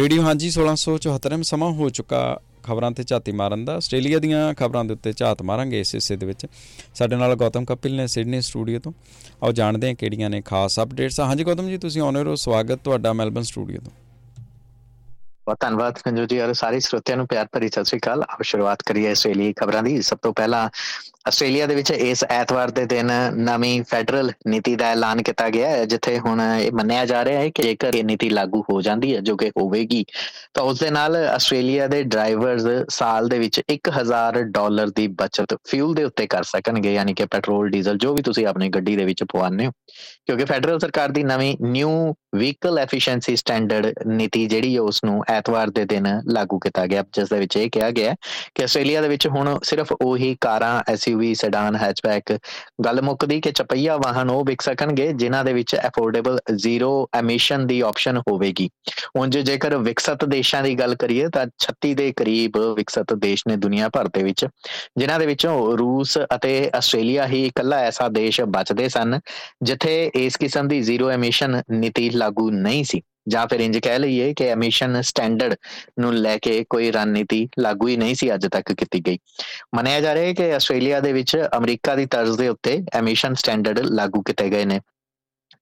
Radio ਹਾਂਜੀ 1674 ਸਮਾਂ ਹੋ ਚੁੱਕਾ ਖਬਰਾਂ ਤੇ ਝਾਤੀ ਮਾਰਨ ਦਾ। ਆਸਟ੍ਰੇਲੀਆ ਦੀਆਂ ਖਬਰਾਂ ਦੇ ਉੱਤੇ ਝਾਤ ਮਾਰਾਂਗੇ ਇਸ ਹਿੱਸੇ ਦੇ ਵਿੱਚ। ਸਾਡੇ ਨਾਲ ਗੌਤਮ ਕਪਿਲ ਨੇ ਸਿਡਨੀ ਸਟੂਡੀਓ ਤੋਂ। ਆਓ ਜਾਣਦੇ ਹਾਂ ਕਿਹੜੀਆਂ ਨੇ ਖਾਸ ਅਪਡੇਟਸ। ਹਾਂਜੀ ਗੌਤਮ ਜੀ, ਤੁਸੀਂ ਆਨਰ ਹੋ। ਸਵਾਗਤ ਤੁਹਾਡਾ ਮੈਲਬਨ ਸਟੂਡੀਓ ਤੋਂ। ਬਹੁਤ ਧੰਨਵਾਦ ਸੰਜੂ ਜੀ ਔਰ ਸਾਰੇ ਸਰੋਤਿਆਂ ਨੂੰ ਪਿਆਰ ਭਰੀ ਸਤਿ ਸ੍ਰੀ ਅਕਾਲ। ਆਪ ਸ਼ੁਰੂਆਤ ਕਰੀਏ ਆਸਟ੍ਰੇਲੀਆ ਖਬਰਾਂ ਦੀ। ਸਭ ਤੋਂ ਪਹਿਲਾਂ ਆਸਟ੍ਰੇਲੀਆ ਦੇ ਵਿੱਚ ਇਸ ਐਤਵਾਰ ਦੇ ਦਿਨ ਨਵੀਂ ਫੈਡਰਲ ਨੀਤੀ ਦਾ ਐਲਾਨ ਕੀਤਾ ਗਿਆ ਹੈ, ਜਿੱਥੇ ਹੁਣ ਇਹ ਮੰਨਿਆ ਜਾ ਰਿਹਾ ਹੈ ਕਿ ਜੇਕਰ ਇਹ ਨੀਤੀ ਲਾਗੂ ਹੋ ਜਾਂਦੀ ਹੈ, ਜੋ ਕਿ ਹੋਵੇਗੀ, ਤਾਂ ਉਸ ਦੇ ਨਾਲ ਆਸਟ੍ਰੇਲੀਆ ਦੇ ਡਰਾਈਵਰਸ ਸਾਲ ਦੇ ਵਿੱਚ 1000 ਡਾਲਰ ਦੀ ਬਚਤ ਫਿਊਲ ਦੇ ਉੱਤੇ ਕਰ ਸਕਣਗੇ, ਯਾਨੀ ਕਿ ਪੈਟਰੋਲ, ਡੀਜ਼ਲ, ਜੋ ਵੀ ਤੁਸੀਂ ਆਪਣੀ ਗੱਡੀ ਦੇ ਵਿੱਚ ਪਵਾਉਂਦੇ ਹੋ। ਕਿਉਂਕਿ ਫੈਡਰਲ ਸਰਕਾਰ ਦੀ ਨਵੀਂ ਨਿਊ ਵਹੀਕਲ ਐਫੀਸ਼ੀਐਂਸੀ ਸਟੈਂਡਰਡ ਨੀਤੀ ਜਿਹੜੀ ਹੈ ਉਸ ਨੂੰ ਐਤਵਾਰ ਦੇ ਦਿਨ ਲਾਗੂ ਕੀਤਾ ਗਿਆ, ਜਿਸ ਦੇ ਵਿੱਚ ਇਹ ਕਿਹਾ ਗਿਆ ਕਿ ਆਸਟ੍ਰੇਲੀਆ ਦੇ ਵਿੱਚ ਹੁਣ ਸਿਰਫ ਉਹੀ ਕਾਰਾਂ ਐਸਯੂਵੀ ਸੈਡਾਨ ਹੈਚਬੈਕ ਗੱਲ ਮੁੱਕਦੀ ਕਿ ਚਪਈਆ ਵਾਹਨ ਉਹ ਵਿਕ ਸਕਣਗੇ ਜਿਨ੍ਹਾਂ ਦੇ ਵਿੱਚ ਅਫੋਰਡੇਬਲ ਜ਼ੀਰੋ ਐਮਿਸ਼ਨ ਦੀ ਆਪਸ਼ਨ ਹੋਵੇਗੀ। ਉਂਝ ਜੇਕਰ ਵਿਕਸਿਤ ਦੇਸ਼ਾਂ ਦੀ ਗੱਲ ਕਰੀਏ ਤਾਂ 36 ਦੇ ਕਰੀਬ ਵਿਕਸਿਤ ਦੇਸ਼ ਨੇ ਦੁਨੀਆ ਭਰ ਦੇ ਵਿੱਚ, ਜਿਨ੍ਹਾਂ ਦੇ ਵਿੱਚੋਂ ਰੂਸ ਅਤੇ ਆਸਟ੍ਰੇਲੀਆ ਹੀ ਇਕੱਲਾ ਐਸਾ ਦੇਸ਼ ਬਚਦੇ ਸਨ ਜਿੱਥੇ ਇਸ ਕਿਸਮ ਦੀ ਜ਼ੀਰੋ ਐਮਿਸ਼ਨ ਨੀਤੀ ਲਾਗੂ ਨਹੀਂ ਸੀ। ਜਾਂ ਫਿਰ ਇੰਜ ਕਹਿ ਲਈਏ ਕਿ ਐਮਿਸ਼ਨ ਸਟੈਂਡਰਡ ਨੂੰ ਲੈ ਕੇ ਕੋਈ ਰਣਨੀਤੀ ਲਾਗੂ ਹੀ ਨਹੀਂ ਸੀ ਅੱਜ ਤੱਕ ਕੀਤੀ ਗਈ। ਮੰਨਿਆ ਜਾ ਰਿਹਾ ਹੈ ਕਿ ਆਸਟ੍ਰੇਲੀਆ ਦੇ ਵਿੱਚ ਅਮਰੀਕਾ ਦੀ ਤਰਜ਼ ਦੇ ਉੱਤੇ ਐਮਿਸ਼ਨ ਸਟੈਂਡਰਡ ਲਾਗੂ ਕੀਤੇ ਗਏ ਨੇ।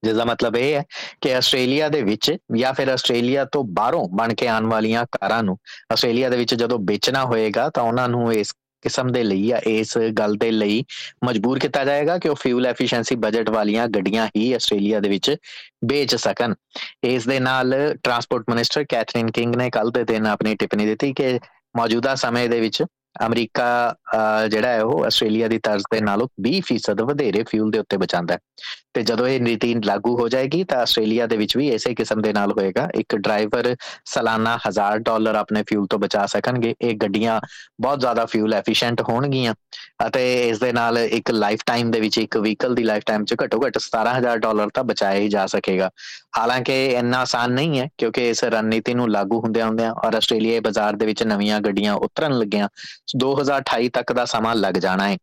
ਜਿਸ ਦਾ ਮਤਲਬ ਇਹ ਹੈ ਕਿ ਆਸਟ੍ਰੇਲੀਆ ਦੇ ਵਿੱਚ ਜਾਂ ਫਿਰ ਆਸਟ੍ਰੇਲੀਆ ਤੋਂ ਬਾਹਰੋਂ ਬਣ ਕੇ ਆਉਣ ਵਾਲੀਆਂ ਕਾਰਾਂ ਨੂੰ ਆਸਟ੍ਰੇਲੀਆ ਦੇ ਵਿੱਚ ਜਦੋਂ ਵੇਚਣਾ ਹੋਏਗਾ ਤਾਂ ਉਹਨਾਂ ਨੂੰ ਇਸ ਕਿਸਮ ਦੇ ਲਈ ਜਾਂ ਇਸ ਗੱਲ ਦੇ ਲਈ ਮਜਬੂਰ ਕੀਤਾ ਜਾਏਗਾ ਕਿ ਉਹ ਫਿਊਲ ਐਫੀਸ਼ੀਐਂਸੀ ਬਜਟ ਵਾਲੀਆਂ ਗੱਡੀਆਂ ਹੀ ਆਸਟ੍ਰੇਲੀਆ ਦੇ ਵਿੱਚ ਵੇਚ ਸਕਣ ਇਸ ਦੇ ਨਾਲ ਟਰਾਂਸਪੋਰਟ ਮਿਨਿਸਟਰ ਕੈਥਰੀਨ ਕਿੰਗ ਨੇ ਕੱਲ ਦੇ ਦਿਨ ਆਪਣੀ ਟਿੱਪਣੀ ਦਿੱਤੀ ਕਿ ਮੌਜੂਦਾ ਸਮੇਂ ਦੇ ਵਿੱਚ ਅਮਰੀਕਾ ਜਿਹੜਾ ਹੈ, ਉਹ ਆਸਟ੍ਰੇਲੀਆ ਦੀ ਤਰਜ਼ ਦੇ ਨਾਲੋਂ 20% ਵਧੇਰੇ ਫਿਊਲ ਦੇ ਉੱਤੇ ਬਚਾਉਂਦਾ ਹੈ। ਤੇ ਜਦੋਂ ਇਹ ਨੀਤੀ ਲਾਗੂ ਹੋ ਜਾਏਗੀ, ਤਾਂ ਆਸਟ੍ਰੇਲੀਆ ਦੇ ਵਿੱਚ ਵੀ ਇਸੇ ਕਿਸਮ ਦੇ ਨਾਲ ਹੋਏਗਾ। ਇੱਕ ਡਰਾਈਵਰ ਸਾਲਾਨਾ 1000 ਡਾਲਰ ਆਪਣੇ ਫਿਊਲ ਤੋਂ ਬਚਾ ਸਕਣਗੇ। ਇਹ ਗੱਡੀਆਂ ਬਹੁਤ ਜ਼ਿਆਦਾ ਫਿਊਲ ਐਫੀਸ਼ੀਐਂਟ ਹੋਣਗੀਆਂ ਅਤੇ ਇਸ ਦੇ ਨਾਲ ਇੱਕ ਲਾਈਫ ਟਾਈਮ ਦੇ ਵਿੱਚ, ਇੱਕ ਵਹੀਕਲ ਦੀ ਲਾਈਫ ਟਾਈਮ 'ਚ ਘੱਟੋ ਘੱਟ 17000 ਡਾਲਰ ਤਾਂ ਬਚਾਇਆ ਹੀ ਜਾ ਸਕੇਗਾ। ਹਾਲਾਂਕਿ ਇੰਨਾ ਆਸਾਨ ਨਹੀਂ ਹੈ, ਕਿਉਂਕਿ ਇਸ ਰਣਨੀਤੀ ਨੂੰ ਲਾਗੂ ਹੁੰਦਿਆਂ ਹੁੰਦਿਆਂ ਔਰ ਆਸਟ੍ਰੇਲੀਆ ਬਾਜ਼ਾਰ ਦੇ ਵਿੱਚ ਨਵੀਆਂ ਗੱਡੀਆਂ ਉਤਰਨ ਲੱਗੀਆਂ 2028 ਤੱਕ ਦਾ ਸਮਾਂ ਲੱਗ ਜਾਣਾ ਹੈ।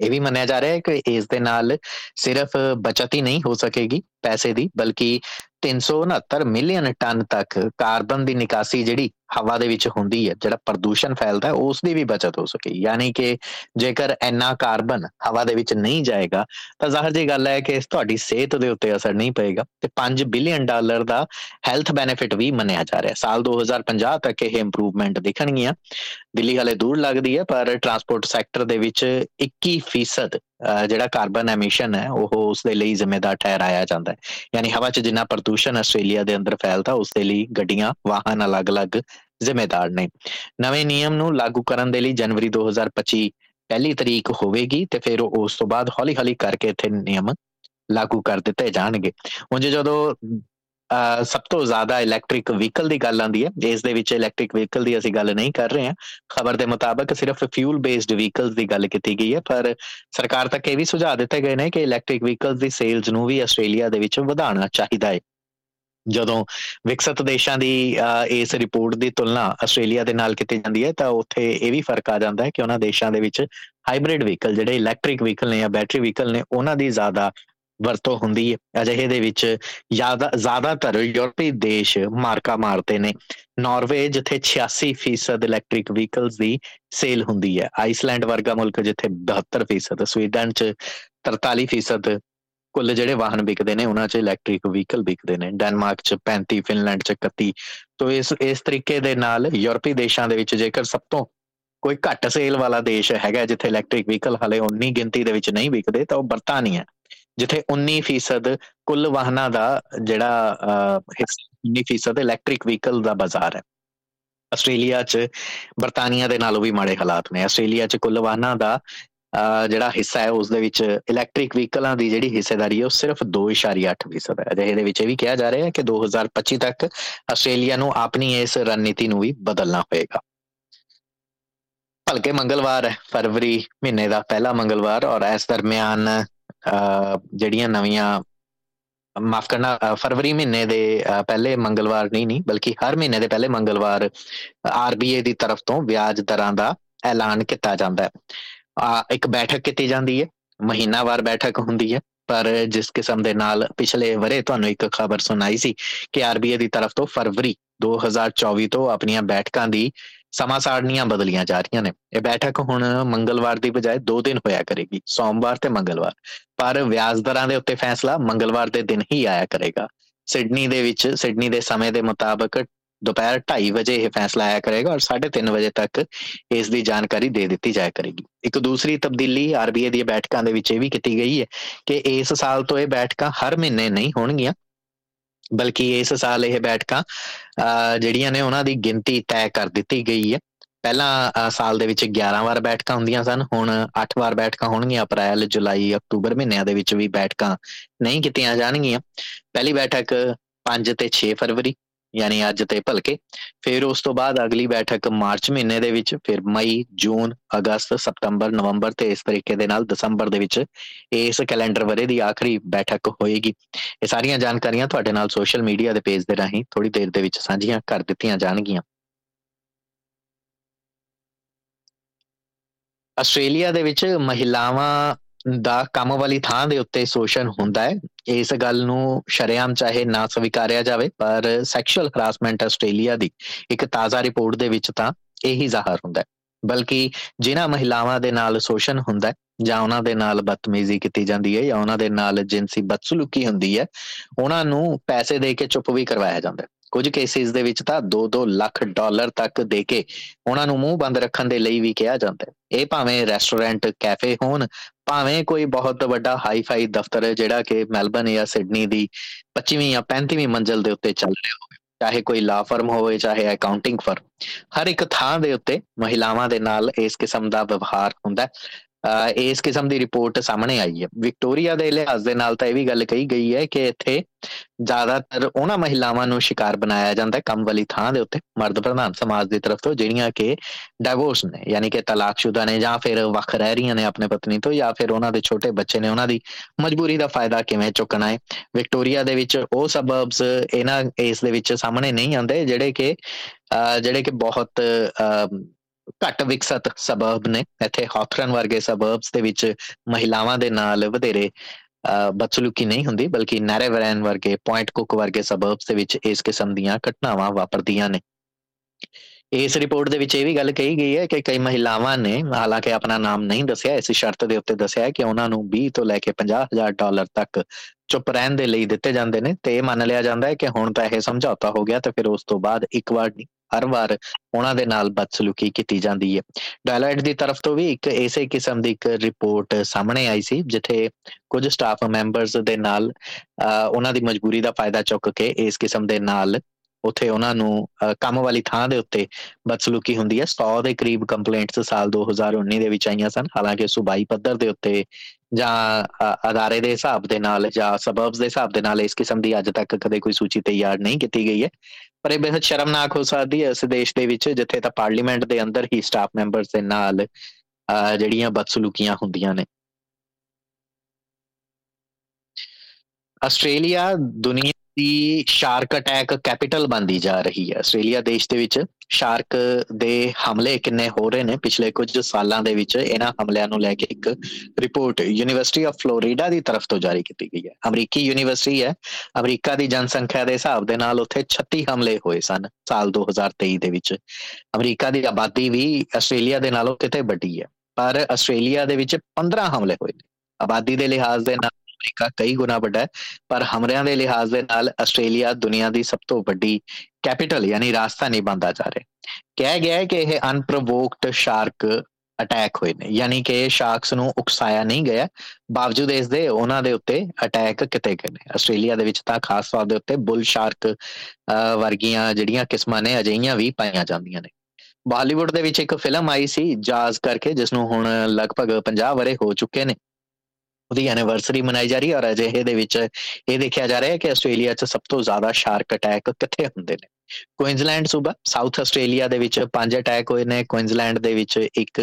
ਇਹ ਵੀ ਮੰਨਿਆ ਜਾ ਰਿਹਾ ਹੈ ਕਿ ਇਸ ਦੇ ਨਾਲ ਸਿਰਫ ਬਚਤ ਹੀ ਨਹੀਂ ਹੋ ਸਕੇਗੀ ਪੈਸੇ ਦੀ, ਬਲਕਿ 369 ਮਿਲੀਅਨ ਟਨ ਤੱਕ ਕਾਰਬਨ ਦੀ ਨਿਕਾਸੀ ਜਿਹੜੀ ਹਵਾ ਦੇ ਵਿੱਚ ਹੁੰਦੀ ਹੈ, ਜਿਹੜਾ ਪ੍ਰਦੂਸ਼ਣ ਫੈਲਦਾ ਉਸ ਦੀ ਵੀ ਬਚਤ ਹੋ ਸਕੇ। ਯਾਨੀ ਕਿ ਜੇਕਰ ਇੰਨਾ ਕਾਰਬਨ ਹਵਾ ਦੇ ਵਿੱਚ ਨਹੀਂ ਜਾਏਗਾ, ਤਾਂ ਜ਼ਾਹਰ ਜੀ ਗੱਲ ਹੈ ਕਿ ਇਸ ਤੁਹਾਡੀ ਸਿਹਤ ਦੇ ਉੱਤੇ ਅਸਰ ਨਹੀਂ ਪਏਗਾ ਤੇ 5 ਬਿਲੀਅਨ ਡਾਲਰ ਦਾ ਹੈਲਥ ਬੈਨੀਫਿਟ ਵੀ ਮੰਨਿਆ ਜਾ ਰਿਹਾ। ਸਾਲ 2050 ਤੱਕ ਇਹ ਇੰਪਰੂਵਮੈਂਟ ਦਿਖਣਗੀਆਂ। ਦਿੱਲੀ ਹਲੇ ਦੂਰ ਲੱਗਦੀ ਹੈ, ਪਰ ਟਰਾਂਸਪੋਰਟ ਸੈਕਟਰ ਦੇ ਵਿੱਚ 21% ਜਿਹੜਾ ਕਾਰਬਨ ਐਮਿਸ਼ਨ ਹੈ, ਉਹ ਉਸ ਦੇ ਲਈ ਜ਼ਿੰਮੇਦਾਰ ਠਹਿਰਾਇਆ ਜਾਂਦਾ ਹੈ। ਯਾਨੀ ਹਵਾ 'ਚ ਜਿੰਨਾ ਪ੍ਰਦੂਸ਼ਣ ਆਸਟ੍ਰੇਲੀਆ ਦੇ ਅੰਦਰ ਫੈਲਦਾ ਉਸ ਦੇ ਲਈ ਗੱਡੀਆਂ, ਵਾਹਨ ਅਲੱਗ-ਅਲੱਗ ਜ਼ਿੰਮੇਦਾਰ ਨੇ। ਨਵੇਂ ਨਿਯਮ ਨੂੰ ਲਾਗੂ ਕਰਨ ਦੇ ਲਈ ਜਨਵਰੀ 2025 ਪਹਿਲੀ ਤਰੀਕ ਹੋਵੇਗੀ ਤੇ ਫਿਰ ਉਸ ਤੋਂ ਬਾਅਦ ਹੌਲੀ-ਹੌਲੀ ਕਰਕੇ ਇੱਥੇ ਨਿਯਮ ਲਾਗੂ ਕਰ ਦਿੱਤੇ ਜਾਣਗੇ। ਉਂਝ ਜਦੋਂ ਸਭ ਤੋਂ ਜ਼ਿਆਦਾ ਇਲੈਕਟ੍ਰਿਕ ਵਹੀਕਲ ਦੀ ਗੱਲ ਆਂਦੀ ਹੈ, ਇਸ ਦੇ ਵਿੱਚ ਇਲੈਕਟ੍ਰਿਕ ਵਹੀਕਲ ਦੀ ਅਸੀਂ ਗੱਲ ਨਹੀਂ ਕਰ ਰਹੇ ਹਾਂ। ਖਬਰ ਦੇ ਮੁਤਾਬਕ ਸਿਰਫ ਫਿਊਲ ਬੇਸਡ ਵਹੀਕਲਸ ਦੀ ਗੱਲ ਕੀਤੀ ਗਈ ਹੈ, ਪਰ ਸਰਕਾਰ ਤੱਕ ਇਹ ਵੀ ਸੁਝਾਅ ਦਿੱਤੇ ਗਏ ਨੇ ਕਿ ਇਲੈਕਟ੍ਰਿਕ ਵਹੀਕਲਸ ਦੀ ਸੇਲਸ ਨੂੰ ਵੀ ਆਸਟ੍ਰੇਲੀਆ ਦੇ ਵਿੱਚ ਵਧਾਉਣਾ ਚਾਹੀਦਾ ਹੈ। ਜਦੋਂ ਵਿਕਸਿਤ ਦੇਸ਼ਾਂ ਦੀ ਇਸ ਰਿਪੋਰਟ ਦੀ ਤੁਲਨਾ ਆਸਟ੍ਰੇਲੀਆ ਦੇ ਨਾਲ ਕੀਤੀ ਜਾਂਦੀ ਹੈ, ਤਾਂ ਉੱਥੇ ਇਹ ਵੀ ਫ਼ਰਕ ਆ ਜਾਂਦਾ ਹੈ ਕਿ ਉਹਨਾਂ ਦੇਸ਼ਾਂ ਦੇ ਵਿੱਚ ਹਾਈਬ੍ਰਿਡ ਵਹੀਕਲ ਜਿਹੜੇ ਇਲੈਕਟ੍ਰਿਕ ਵਹੀਕਲ ਨੇ ਜਾਂ ਬੈਟਰੀ ਵਹੀਕਲ ਨੇ, ਉਹਨਾਂ ਦੀ ਜ਼ਿਆਦਾ ਵਰਤੋਂ ਹੁੰਦੀ ਹੈ। ਅਜਿਹੇ ਦੇ ਵਿੱਚ ਜ਼ਿਆਦਾ, ਜ਼ਿਆਦਾਤਰ ਯੂਰਪੀ ਦੇਸ਼ ਮਾਰਕਾ ਮਾਰਦੇ ਨੇ। ਨਾਰਵੇ ਜਿੱਥੇ 86% ਇਲੈਕਟ੍ਰਿਕ ਵਹੀਕਲਸ ਦੀ ਸੇਲ ਹੁੰਦੀ ਹੈ। ਆਈਸਲੈਂਡ ਵਰਗਾ ਮੁਲਕ ਜਿੱਥੇ 72% ਸਵੀਡਨ ਚ 43% ਕੁੱਲ ਜਿਹੜੇ ਵਾਹਨ ਵਿਕਦੇ ਨੇ, ਉਹਨਾਂ 'ਚ ਇਲੈਕਟ੍ਰਿਕ ਵਹੀਕਲ ਵਿਕਦੇ ਨੇ ਡੈਨਮਾਰਕ 'ਚ 35 ਫਿਨਲੈਂਡ 'ਚ 31 ਤੋਂ ਇਸ ਇਸ ਤਰੀਕੇ ਦੇ ਨਾਲ ਯੂਰਪੀ ਦੇਸ਼ਾਂ ਦੇ ਵਿੱਚ ਜੇਕਰ ਸਭ ਤੋਂ ਕੋਈ ਘੱਟ ਸੇਲ ਵਾਲਾ ਦੇਸ਼ ਹੈਗਾ, ਜਿੱਥੇ ਇਲੈਕਟ੍ਰਿਕ ਵਹੀਕਲ ਹਲੇ ਉਨੀ ਗਿਣਤੀ ਦੇ ਵਿੱਚ ਨਹੀਂ ਵਿਕਦੇ, ਤਾਂ ਉਹ ਬਰਤਾਨੀਆ ਜਿੱਥੇ 19% ਕੁੱਲ ਵਾਹਨਾਂ ਦਾ ਜਿਹੜਾ 19% ਇਲੈਕਟ੍ਰਿਕ ਵਹੀਕਲ ਦਾ ਬਾਜ਼ਾਰ ਹੈ। ਆਸਟ੍ਰੇਲੀਆ 'ਚ ਬਰਤਾਨੀਆ ਦੇ ਨਾਲੋਂ ਵੀ ਮਾੜੇ ਹਾਲਾਤ ਨੇ। ਆਸਟ੍ਰੇਲੀਆ 'ਚ ਕੁੱਲ ਵਾਹਨਾਂ ਦਾ ਜਿਹੜਾ ਹਿੱਸਾ ਹੈ, ਉਸ ਦੇ ਵਿੱਚ ਇਲੈਕਟ੍ਰਿਕ ਵਹੀਕਲਾਂ ਦੀ ਜਿਹੜੀ ਹਿੱਸੇਦਾਰੀ ਹੈ, ਉਹ ਸਿਰਫ 2.8% ਹੈ। ਅਜਿਹੇ ਦੇ ਵਿੱਚ ਇਹ ਵੀ ਕਿਹਾ ਜਾ ਰਿਹਾ ਹੈ ਕਿ 2025 ਤੱਕ ਆਸਟ੍ਰੇਲੀਆ ਨੂੰ ਆਪਣੀ ਇਸ ਰਣਨੀਤੀ ਨੂੰ ਵੀ ਬਦਲਣਾ ਹੋਏਗਾ। ਭਲਕੇ ਮੰਗਲਵਾਰ ਹੈ, ਫਰਵਰੀ ਮਹੀਨੇ ਦਾ ਪਹਿਲਾ ਮੰਗਲਵਾਰ ਔਰ ਇਸ ਦਰਮਿਆਨ ਜਿਹੜੀਆਂ ਨਵੀਆਂ, ਮਾਫ ਕਰਨਾ ਫਰਵਰੀ ਮਹੀਨੇ ਦੇ ਪਹਿਲੇ ਮੰਗਲਵਾਰ ਨਹੀਂ ਨਹੀਂ, ਬਲਕਿ ਹਰ ਮਹੀਨੇ ਦੇ ਪਹਿਲੇ ਮੰਗਲਵਾਰ ਆਰਬੀਏ ਦੀ ਤਰਫ ਤੋਂ ਵਿਆਜ ਦਰਾਂ ਦਾ ਐਲਾਨ ਕੀਤਾ ਜਾਂਦਾ ਹੈ। ਇੱਕ ਬੈਠਕ ਕੀਤੀ ਜਾਂਦੀ ਹੈ, ਮਹੀਨਾਵਾਰ ਬੈਠਕ ਹੁੰਦੀ ਹੈ, ਪਰ ਜਿਸ ਕਿਸਮ ਦੇ ਨਾਲ ਪਿਛਲੇ ਵਰੇ ਤੁਹਾਨੂੰ ਇੱਕ ਖਬਰ ਸੁਣਾਈ ਸੀ ਕਿ ਆਰਬੀਏ ਦੀ ਤਰਫ ਤੋਂ ਫਰਵਰੀ 2024 ਤੋਂ ਆਪਣੀਆਂ ਬੈਠਕਾਂ ਦੀ ਸਮਾਂ ਸਾਰਣੀਆਂ ਬਦਲੀਆਂ ਜਾ ਰਹੀਆਂ ਨੇ। ਇਹ ਬੈਠਕ ਹੁਣ ਮੰਗਲਵਾਰ ਦੀ ਬਜਾਏ 2 ਦਿਨ ਹੋਇਆ ਕਰੇਗੀ, ਸੋਮਵਾਰ ਤੇ ਮੰਗਲਵਾਰ। ਪਰ ਵਿਆਜ ਦਰਾਂ ਦੇ ਉੱਤੇ ਫੈਸਲਾ ਮੰਗਲਵਾਰ ਦੇ ਦਿਨ ਹੀ ਆਇਆ ਕਰੇਗਾ। ਸਿਡਨੀ ਦੇ ਵਿੱਚ, ਸਿਡਨੀ ਦੇ ਸਮੇਂ ਦੇ ਮੁਤਾਬਕ ਦੁਪਹਿਰ 2:30 ਵਜੇ ਇਹ ਫੈਸਲਾ ਆਇਆ ਕਰੇਗਾ ਔਰ 3:30 ਵਜੇ ਤੱਕ ਇਸ ਦੀ ਜਾਣਕਾਰੀ ਦੇ ਦਿੱਤੀ ਜਾਇਆ ਕਰੇਗੀ। ਇੱਕ ਦੂਸਰੀ ਤਬਦੀਲੀ ਆਰਬੀਆਈ ਦੀਆਂ ਬੈਠਕਾਂ ਦੇ ਵਿੱਚ ਇਹ ਵੀ ਕੀਤੀ ਗਈ ਹੈ ਕਿ ਇਸ ਸਾਲ ਤੋਂ ਇਹ ਬੈਠਕਾਂ ਹਰ ਮਹੀਨੇ ਨਹੀਂ ਹੋਣਗੀਆਂ, ਬਲਕਿ ਇਸ ਸਾਲ ਇਹ ਬੈਠਕਾਂ ਜਿਹੜੀਆਂ ਨੇ ਉਹਨਾਂ ਦੀ ਗਿਣਤੀ ਤੈਅ ਕਰ ਦਿੱਤੀ ਗਈ ਹੈ। ਪਹਿਲਾਂ ਸਾਲ ਦੇ ਵਿੱਚ 11 ਵਾਰ ਬੈਠਕਾਂ ਹੁੰਦੀਆਂ ਸਨ, ਹੁਣ 8 ਵਾਰ ਬੈਠਕਾਂ ਹੋਣਗੀਆਂ, ਅਪ੍ਰੈਲ, ਜੁਲਾਈ, ਅਕਤੂਬਰ ਮਹੀਨਿਆਂ ਦੇ ਵਿੱਚ ਵੀ ਬੈਠਕਾਂ ਨਹੀਂ ਕੀਤੀਆਂ ਜਾਣਗੀਆਂ। ਪਹਿਲੀ ਬੈਠਕ 5 ਤੇ 6 ਫਰਵਰੀ ਯਾਨੀ ਅੱਜ ਤੇ ਭਲਕੇ, ਫਿਰ ਉਸ ਤੋਂ ਬਾਅਦ ਅਗਲੀ ਬੈਠਕ ਮਾਰਚ ਮਹੀਨੇ ਦੇ ਵਿੱਚ, ਫਿਰ ਮਈ, ਜੂਨ, ਅਗਸਤ ਸਤੰਬਰ ਨਵੰਬਰ ਤੇ ਇਸ ਤਰੀਕੇ ਦੇ ਨਾਲ ਦਸੰਬਰ ਦੇ ਵਿੱਚ ਇਸ ਕੈਲੰਡਰ ਵਰੇ ਦੀ ਆਖਰੀ ਬੈਠਕ ਹੋਏਗੀ। ਇਹ ਸਾਰੀਆਂ ਜਾਣਕਾਰੀਆਂ ਤੁਹਾਡੇ ਨਾਲ ਸੋਸ਼ਲ ਮੀਡੀਆ ਦੇ ਪੇਜ ਦੇ ਰਾਹੀਂ ਥੋੜੀ ਦੇਰ ਦੇ ਵਿੱਚ ਸਾਂਝੀਆਂ ਕਰ ਦਿੱਤੀਆਂ ਜਾਣਗੀਆਂ। ਆਸਟ੍ਰੇਲੀਆ ਦੇ ਵਿੱਚ ਮਹਿਲਾਵਾਂ ਦਾ ਕੰਮ ਵਾਲੀ ਥਾਂ ਦੇ ਉੱਤੇ ਸ਼ੋਸ਼ਣ ਹੁੰਦਾ ਹੈ। ਇਸ ਗੱਲ ਨੂੰ ਸ਼ਰਿਆਮ ਚਾਹੇ ਨਾ ਸਵੀਕਾਰਿਆ ਜਾਵੇ, ਪਰ ਸੈਕਸ਼ੂਅਲ ਹਰਾਸਮੈਂਟ ਆਸਟ੍ਰੇਲੀਆ ਦੀ ਇੱਕ ਤਾਜ਼ਾ ਰਿਪੋਰਟ ਦੇ ਵਿੱਚ ਤਾਂ ਇਹੀ ਜ਼ਾਹਰ ਹੁੰਦਾ ਹੈ। ਬਲਕਿ ਜਿਨ੍ਹਾਂ ਮਹਿਲਾਵਾਂ ਦੇ ਨਾਲ ਸ਼ੋਸ਼ਣ ਹੁੰਦਾ ਹੈ, ਜਾਂ ਉਹਨਾਂ ਦੇ ਨਾਲ ਬਦਤਮੀਜ਼ੀ ਕੀਤੀ ਜਾਂਦੀ ਹੈ, ਜਾਂ ਉਹਨਾਂ ਦੇ ਨਾਲ ਜਿੰਸੀ ਬਦਸਲੂਕੀ ਹੁੰਦੀ ਹੈ, ਉਹਨਾਂ ਨੂੰ ਪੈਸੇ ਦੇ ਕੇ ਚੁੱਪ ਵੀ ਕਰਵਾਇਆ ਜਾਂਦਾ ਹੈ। ਕੁਝ ਕੇਸਿਸ ਦੇ ਵਿੱਚ ਤਾਂ 2-2 ਲੱਖ ਡਾਲਰ ਤੱਕ ਦੇ ਕੇ ਉਹਨਾਂ ਨੂੰ ਮੂੰਹ ਬੰਦ ਰੱਖਣ ਦੇ ਲਈ ਵੀ ਕਿਹਾ ਜਾਂਦਾ ਹੈ। ਇਹ ਭਾਵੇਂ ਰੈਸਟੋਰੈਂਟ ਕੈਫੇ ਹੋਣ, ਭਾਵੇਂ ਕੋਈ ਬਹੁਤ ਵੱਡਾ ਹਾਈ ਫਾਈ ਦਫ਼ਤਰ ਜਿਹੜਾ ਕਿ ਮੈਲਬਨ ਜਾਂ ਸਿਡਨੀ ਦੀ 25ਵੀਂ ਜਾਂ 35ਵੀਂ ਮੰਜ਼ਲ ਦੇ ਉੱਤੇ ਚੱਲ ਰਿਹਾ ਹੋਵੇ, ਚਾਹੇ ਕੋਈ ਲਾ ਫਰਮ ਹੋਵੇ, ਚਾਹੇ ਅਕਾਊਂਟਿੰਗ ਫਰਮ ਹਰ ਇੱਕ ਥਾਂ ਦੇ ਉੱਤੇ ਮਹਿਲਾਵਾਂ ਦੇ ਨਾਲ ਇਸ ਕਿਸਮ ਦਾ ਵਿਵਹਾਰ ਹੁੰਦਾ ਇਸ ਕਿਸਮ ਦੀ ਰਿਪੋਰਟ ਸਾਹਮਣੇ ਆਈ ਹੈ। ਵਿਕਟੋਰੀਆ ਦੇ ਲਿਹਾਜ਼ ਦੇ ਨਾਲ ਤਾਂ ਇਹ ਵੀ ਗੱਲ ਕਹੀ ਗਈ ਹੈ ਕਿ ਇੱਥੇ ਜ਼ਿਆਦਾਤਰ ਉਹਨਾਂ ਮਹਿਲਾਵਾਂ ਨੂੰ ਸ਼ਿਕਾਰ ਬਣਾਇਆ ਜਾਂਦਾ ਹੈ ਕੰਮ ਵਾਲੀ ਥਾਂ ਦੇ ਉੱਤੇ। ਮਰਦ ਪ੍ਰਧਾਨ ਸਮਾਜ ਦੀ ਤਰਫ ਤੋਂ ਜਿਹੜੀਆਂ ਕਿ ਡਿਵੋਰਸ ਨੇ, ਯਾਨੀ ਕਿ ਤਲਾਕਸ਼ੁਦਾ ਨੇ ਜਾਂ ਫਿਰ ਵੱਖ ਰਹਿ ਰਹੀਆਂ ਨੇ ਆਪਣੇ ਪਤਨੀ ਤੋਂ ਜਾਂ ਫਿਰ ਉਹਨਾਂ ਦੇ ਛੋਟੇ ਬੱਚੇ ਨੇ, ਉਹਨਾਂ ਦੀ ਮਜਬੂਰੀ ਦਾ ਫਾਇਦਾ ਕਿਵੇਂ ਚੁੱਕਣਾ ਹੈ। ਵਿਕਟੋਰੀਆ ਦੇ ਵਿੱਚ ਉਹ ਸਬਬਸ ਇਹਨਾਂ ਇਸ ਦੇ ਵਿੱਚ ਸਾਹਮਣੇ ਨਹੀਂ ਆਉਂਦੇ ਜਿਹੜੇ ਕਿ ਜਿਹੜੇ ਕਿ ਬਹੁਤ ਘੱਟ ਵਿਕਸਤ ਸਬਬ ਨੇ। ਇੱਥੇ ਹਾਥਰਨ ਵਰਗੇ ਸਬਬਸ ਦੇ ਵਿੱਚ ਮਹਿਲਾਵਾਂ ਦੇ ਨਾਲ ਵਧੇਰੇ ਬਦਸਲੂਕੀ ਨਹੀਂ ਹੁੰਦੀ, ਬਲਕਿ ਨੈਰੇਵਰਨ ਵਰਗੇ ਪੁਆਇੰਟ ਕੁਕ ਵਰਗੇ ਸਬਬਸ ਦੇ ਵਿੱਚ ਇਸ ਕਿਸਮ ਦੀਆਂ ਘਟਨਾਵਾਂ ਵਾਪਰਦੀਆਂ ਨੇ। ਇਸ ਰਿਪੋਰਟ ਦੇ ਵਿੱਚ ਇਹ ਵੀ ਗੱਲ ਕਹੀ ਗਈ ਹੈ ਕਿ ਕਈ ਮਹਿਲਾਵਾਂ ਨੇ, ਹਾਲਾਂਕਿ ਆਪਣਾ ਨਾਮ ਨਹੀਂ ਦੱਸਿਆ, ਇਸ ਸ਼ਰਤ ਦੇ ਉੱਤੇ ਦੱਸਿਆ ਕਿ ਉਹਨਾਂ ਨੂੰ 20 ਤੋਂ ਲੈ ਕੇ 50000 ਡਾਲਰ ਤੱਕ ਚੁੱਪ ਰਹਿਣ ਦੇ ਲਈ ਦਿੱਤੇ ਜਾਂਦੇ ਨੇ। ਤੇ ਇਹ ਮੰਨ ਲਿਆ ਜਾਂਦਾ ਹੈ ਕਿ ਹੁਣ ਤਾਂ ਇਹ ਸਮਝੌਤਾ ਹੋ ਗਿਆ, ਤੇ ਫਿਰ ਉਸ ਤੋਂ ਬਾਅਦ ਇੱਕ ਵਾਰ ਨਹੀਂ ਹਰ ਵਾਰ ਉਹਨਾਂ ਦੇ ਨਾਲ ਬਦਸਲੂਕੀ ਕੀਤੀ ਜਾਂਦੀ ਹੈ। ਡਾਇਲਾਈਟ ਦੀ ਤਰਫ ਤੋਂ ਵੀ ਇੱਕ ਐਸੇ ਕਿਸਮ ਦੀ ਇੱਕ ਰਿਪੋਰਟ ਸਾਹਮਣੇ ਆਈ ਸੀ, ਜਿੱਥੇ ਕੁਝ ਸਟਾਫ ਮੈਂਬਰਸ ਦੇ ਨਾਲ ਉਹਨਾਂ ਦੀ ਮਜਬੂਰੀ ਦਾ ਫਾਇਦਾ ਚੁੱਕ ਕੇ ਇਸ ਕਿਸਮ ਦੇ ਨਾਲ ਉਥੇ ਉਹਨਾਂ ਨੂੰ ਕੰਮ ਵਾਲੀ ਥਾਂ ਦੇ ਉੱਤੇ ਬਦਸਲੂਕੀ ਹੁੰਦੀ ਹੈ। 100 ਦੇ ਕਰੀਬ ਕੰਪਲੇਂਟਸ ਸਾਲ 2019 ਦੇ ਵਿੱਚ ਆਈਆਂ ਸਨ। ਹਾਲਾਂਕਿ ਸੁਬਾਈ ਪੱਧਰ ਦੇ ਉੱਤੇ ਜਾਂ ਅਦਾਰੇ ਦੇ ਹਿਸਾਬ ਦੇ ਨਾਲ ਜਾਂ ਸਬਬਸ ਦੇ ਹਿਸਾਬ ਦੇ ਨਾਲ ਇਸ ਕਿਸਮ ਦੀ ਅੱਜ ਤੱਕ ਕਦੇ ਕੋਈ ਸੂਚੀ ਤਿਆਰ ਨਹੀਂ ਕੀਤੀ ਗਈ ਹੈ। ਪਰ ਇਹ ਬਹੁਤ ਸ਼ਰਮਨਾਕ ਹੋ ਸਕਦੀ ਹੈ ਇਸ ਦੇਸ਼ ਦੇ ਵਿੱਚ, ਜਿੱਥੇ ਤਾਂ ਪਾਰਲੀਮੈਂਟ ਦੇ ਅੰਦਰ ਹੀ ਸਟਾਫ ਮੈਂਬਰਸ ਦੇ ਨਾਲ ਜਿਹੜੀਆਂ ਬਦਸਲੂਕੀਆਂ ਹੁੰਦੀਆਂ ਨੇ। ਆਸਟ੍ਰੇਲੀਆ ਦੁਨੀਆ ਦੀ ਸ਼ਾਰਕ ਅਟੈਕ ਕੈਪੀਟਲ ਬੰਦੀ ਜਾ ਰਹੀ ਹੈ। ਆਸਟ੍ਰੇਲੀਆ ਦੇਸ਼ ਦੇ ਵਿੱਚ ਸ਼ਾਰਕ ਦੇ ਹਮਲੇ ਕਿੰਨੇ ਹੋ ਰਹੇ ਨੇ? ਪਿਛਲੇ ਕੁਝ ਸਾਲਾਂ ਦੇ ਵਿੱਚ ਇਹਨਾਂ ਹਮਲਿਆਂ ਨੂੰ ਲੈ ਕੇ ਇੱਕ ਰਿਪੋਰਟ ਯੂਨੀਵਰਸਿਟੀ ਆਫ ਫਲੋਰੀਡਾ ਦੀ ਤਰਫ ਤੋਂ ਜਾਰੀ ਕੀਤੀ ਗਈ ਹੈ। ਅਮਰੀਕੀ ਯੂਨੀਵਰਸਿਟੀ ਹੈ। ਅਮਰੀਕਾ ਦੀ ਜਨਸੰਖਿਆ ਦੇ ਹਿਸਾਬ ਦੇ ਨਾਲ ਉੱਥੇ 36 ਹਮਲੇ ਹੋਏ ਸਨ ਸਾਲ 2023 ਦੇ ਵਿੱਚ। ਅਮਰੀਕਾ ਦੀ ਆਬਾਦੀ ਵੀ ਆਸਟ੍ਰੇਲੀਆ ਦੇ ਨਾਲੋਂ ਕਿਤੇ ਵੱਡੀ ਹੈ। ਪਰ ਆਸਟ੍ਰੇਲੀਆ ਦੇ ਵਿੱਚ 15 ਹਮਲੇ ਹੋਏ ਨੇ। ਆਬਾਦੀ ਦੇ ਲਿਹਾਜ਼ ਦੇ ਨਾਲ ਅਮਰੀਕਾ ਕਈ ਗੁਣਾ ਵੱਡਾ ਹੈ, ਪਰ ਹਮਰਿਆਂ ਦੇ ਲਿਹਾਜ਼ ਦੇ ਨਾਲ ਆਸਟ੍ਰੇਲੀਆ ਦੁਨੀਆ ਦੀ ਸਭ ਤੋਂ ਵੱਡੀ ਕੈਪੀਟਲ ਯਾਨੀ ਰਾਜਧਾਨੀ ਬਣਦਾ ਜਾ ਰਿਹਾ ਕਿਹਾ ਗਿਆ ਹੈ ਕਿ ਇਹ ਅਨਪ੍ਰੋਵੋਕਡ ਸ਼ਾਰਕ ਅਟੈਕ ਹੋਏ ਨੇ, ਯਾਨੀ ਕਿ ਸ਼ਾਰਕਸ ਨੂੰ ਉਕਸਾਇਆ ਨਹੀਂ ਗਿਆ, ਬਾਵਜੂਦ ਇਸ ਦੇ ਉਹਨਾਂ ਦੇ ਉੱਤੇ ਅਟੈਕ ਕਿਤੇ ਗਏ ਨੇ। ਆਸਟ੍ਰੇਲੀਆ ਦੇ ਵਿੱਚ ਤਾਂ ਖਾਸ ਤੌਰ ਦੇ ਉੱਤੇ ਬੁੱਲ ਸ਼ਾਰਕ ਵਰਗੀਆਂ ਜਿਹੜੀਆਂ ਕਿਸਮਾਂ ਨੇ ਅਜਈਆਂ ਵੀ ਪਾਈਆਂ ਜਾਂਦੀਆਂ ਨੇ। ਬਾਲੀਵੁੱਡ ਦੇ ਵਿੱਚ ਇੱਕ ਫਿਲਮ ਆਈ ਸੀ, ਜਾਜ਼ ਕਰਕੇ ਜਿਸ ਨੂੰ ਹੁਣ ਲਗਭਗ 50 ਵਰੇ ਹੋ ਚੁੱਕੇ ਨੇ। ਉਹਦੀ ਐਨੀਵਰਸਰੀ ਮਨਾਈ ਜਾ ਰਹੀ ਹੈ ਔਰ ਅਜੇ ਦੇ ਵਿੱਚ ਇਹ ਦੇਖਿਆ ਜਾ ਰਿਹਾ ਹੈ ਕਿ ਆਸਟ੍ਰੇਲੀਆ 'ਚ ਸਭ ਤੋਂ ਜ਼ਿਆਦਾ ਸ਼ਾਰਕ ਅਟੈਕ ਕਿੱਥੇ ਹੁੰਦੇ ਨੇ? ਕੁਇਨਜ਼ਲੈਂਡ ਸੂਬਾ ਸਾਊਥ ਆਸਟ੍ਰੇਲੀਆ ਦੇ ਵਿੱਚ ਪੰਜ ਅਟੈਕ ਹੋਏ ਨੇ ਕੁਇਨਜ਼ਲੈਂਡ ਦੇ ਵਿੱਚ ਇੱਕ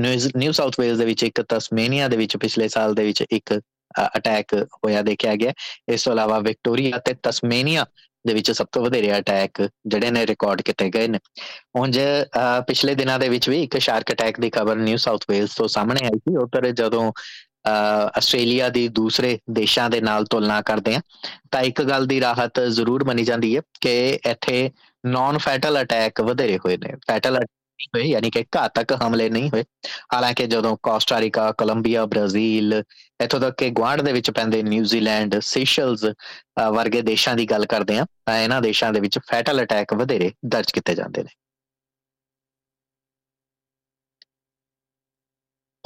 ਨਿਊ ਸਾਊਥ ਵੇਲਸ ਦੇ ਵਿੱਚ ਇੱਕ ਤਸਮੇਨੀਆ ਦੇ ਵਿੱਚ ਪਿਛਲੇ ਸਾਲ ਦੇ ਵਿੱਚ ਇੱਕ ਅਟੈਕ ਹੋਇਆ ਦੇਖਿਆ ਗਿਆ। ਇਸ ਤੋਂ ਇਲਾਵਾ ਵਿਕਟੋਰੀਆ ਤੇ ਤਸਮੇਨੀਆ ਦੇ ਵਿੱਚ ਸਭ ਤੋਂ ਵਧੇਰੇ ਅਟੈਕ ਜਿਹੜੇ ਨੇ ਰਿਕਾਰਡ ਕੀਤੇ ਗਏ ਨੇ। ਉਂਝ ਪਿਛਲੇ ਦਿਨਾਂ ਦੇ ਵਿੱਚ ਵੀ ਇੱਕ ਸ਼ਾਰਕ ਅਟੈਕ ਦੀ ਖਬਰ ਨਿਊ ਸਾਊਥ ਵੇਲਸ ਤੋਂ ਸਾਹਮਣੇ ਆਈ ਸੀ। ਉਧਰ ਜਦੋਂ ਆਸਟ੍ਰੇਲੀਆ ਦੀ ਦੂਸਰੇ ਦੇਸ਼ਾਂ ਦੇ ਨਾਲ ਤੁਲਨਾ ਕਰਦੇ ਆ ਤਾਂ ਇੱਕ ਗੱਲ ਦੀ ਰਾਹਤ ਜ਼ਰੂਰ ਮੰਨੀ ਜਾਂਦੀ ਹੈ ਕਿ ਇੱਥੇ ਨਾਨ ਫੈਟਲ ਅਟੈਕ ਵਧੇਰੇ ਹੋਏ ਨੇ। ਫੈਟਲ ਹੋਏ, ਯਾਨੀ ਕਿ ਘਾਤਕ ਹਮਲੇ ਨਹੀਂ ਹੋਏ। ਹਾਲਾਂਕਿ ਜਦੋਂ ਕੋਸਟਾਰੀਕਾ ਕੋਲੰਬੀਆ, ਬ੍ਰਾਜ਼ੀਲ, ਇਥੋਂ ਤੱਕ ਕਿ ਗਵਾਂਡ ਦੇ ਵਿੱਚ ਪੈਂਦੇ ਨਿਊਜ਼ੀਲੈਂਡ ਸੀਸ਼ਲਸ ਵਰਗੇ ਦੇਸ਼ਾਂ ਦੀ ਗੱਲ ਕਰਦੇ ਆ ਤਾਂ ਇਹਨਾਂ ਦੇਸ਼ਾਂ ਦੇ ਵਿੱਚ ਫੈਟਲ ਅਟੈਕ ਵਧੇਰੇ ਦਰਜ ਕੀਤੇ ਜਾਂਦੇ ਨੇ।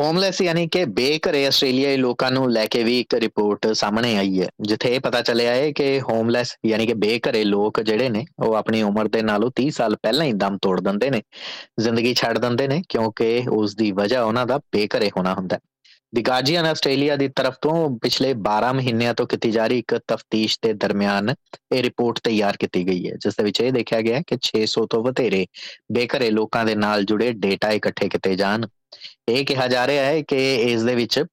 ਹੋਮਲੈਸ ਯਾਨੀ ਕਿ ਬੇਘਰੇ ਆਸਟ੍ਰੇਲੀਆਈ ਲੋਕਾਂ ਨੂੰ ਲੈ ਕੇ ਵੀ ਇੱਕ ਰਿਪੋਰਟ ਸਾਹਮਣੇ ਆਈ ਹੈ, ਜਿੱਥੇ ਇਹ ਪਤਾ ਚੱਲਿਆ ਹੈ ਕਿ ਹੋਮਲੈਸ ਯਾਨੀ ਕਿ ਬੇਘਰੇ ਲੋਕ ਜਿਹੜੇ ਨੇ, ਉਹ ਆਪਣੀ ਉਮਰ ਦੇ ਨਾਲੋਂ 30 ਸਾਲ ਪਹਿਲਾਂ ਹੀ ਦਮ ਤੋੜ ਦਿੰਦੇ ਨੇ, ਜ਼ਿੰਦਗੀ ਛੱਡ ਦਿੰਦੇ ਨੇ, ਕਿਉਂਕਿ ਉਸ ਦੀ ਵਜ੍ਹਾ ਉਹਨਾਂ ਦਾ ਬੇਘਰੇ ਹੋਣਾ ਹੁੰਦਾ ਹੈ। ਦੀ ਗਾਰਡੀਅਨ ਆਸਟ੍ਰੇਲੀਆ ਦੀ ਤਰਫ ਤੋਂ ਪਿਛਲੇ 12 ਮਹੀਨਿਆਂ ਤੋਂ ਕੀਤੀ ਜਾ ਰਹੀ ਇੱਕ ਤਫਤੀਸ਼ ਦੇ ਦਰਮਿਆਨ ਇਹ ਰਿਪੋਰਟ ਤਿਆਰ ਕੀਤੀ ਗਈ ਹੈ, ਜਿਸ ਦੇ ਵਿੱਚ ਇਹ ਦੇਖਿਆ ਗਿਆ ਕਿ 600 ਤੋਂ ਵਧੇਰੇ ਬੇਘਰੇ ਲੋਕਾਂ ਦੇ ਨਾਲ ਜੁੜੇ ਡੇਟਾ ਇਕੱਠੇ ਕੀਤੇ ਜਾਣ। ਇਹ ਕਿਹਾ ਜਾ ਰਿਹਾ ਹੈ ਕਿ ਇਸ ਦੇ ਵਿੱਚ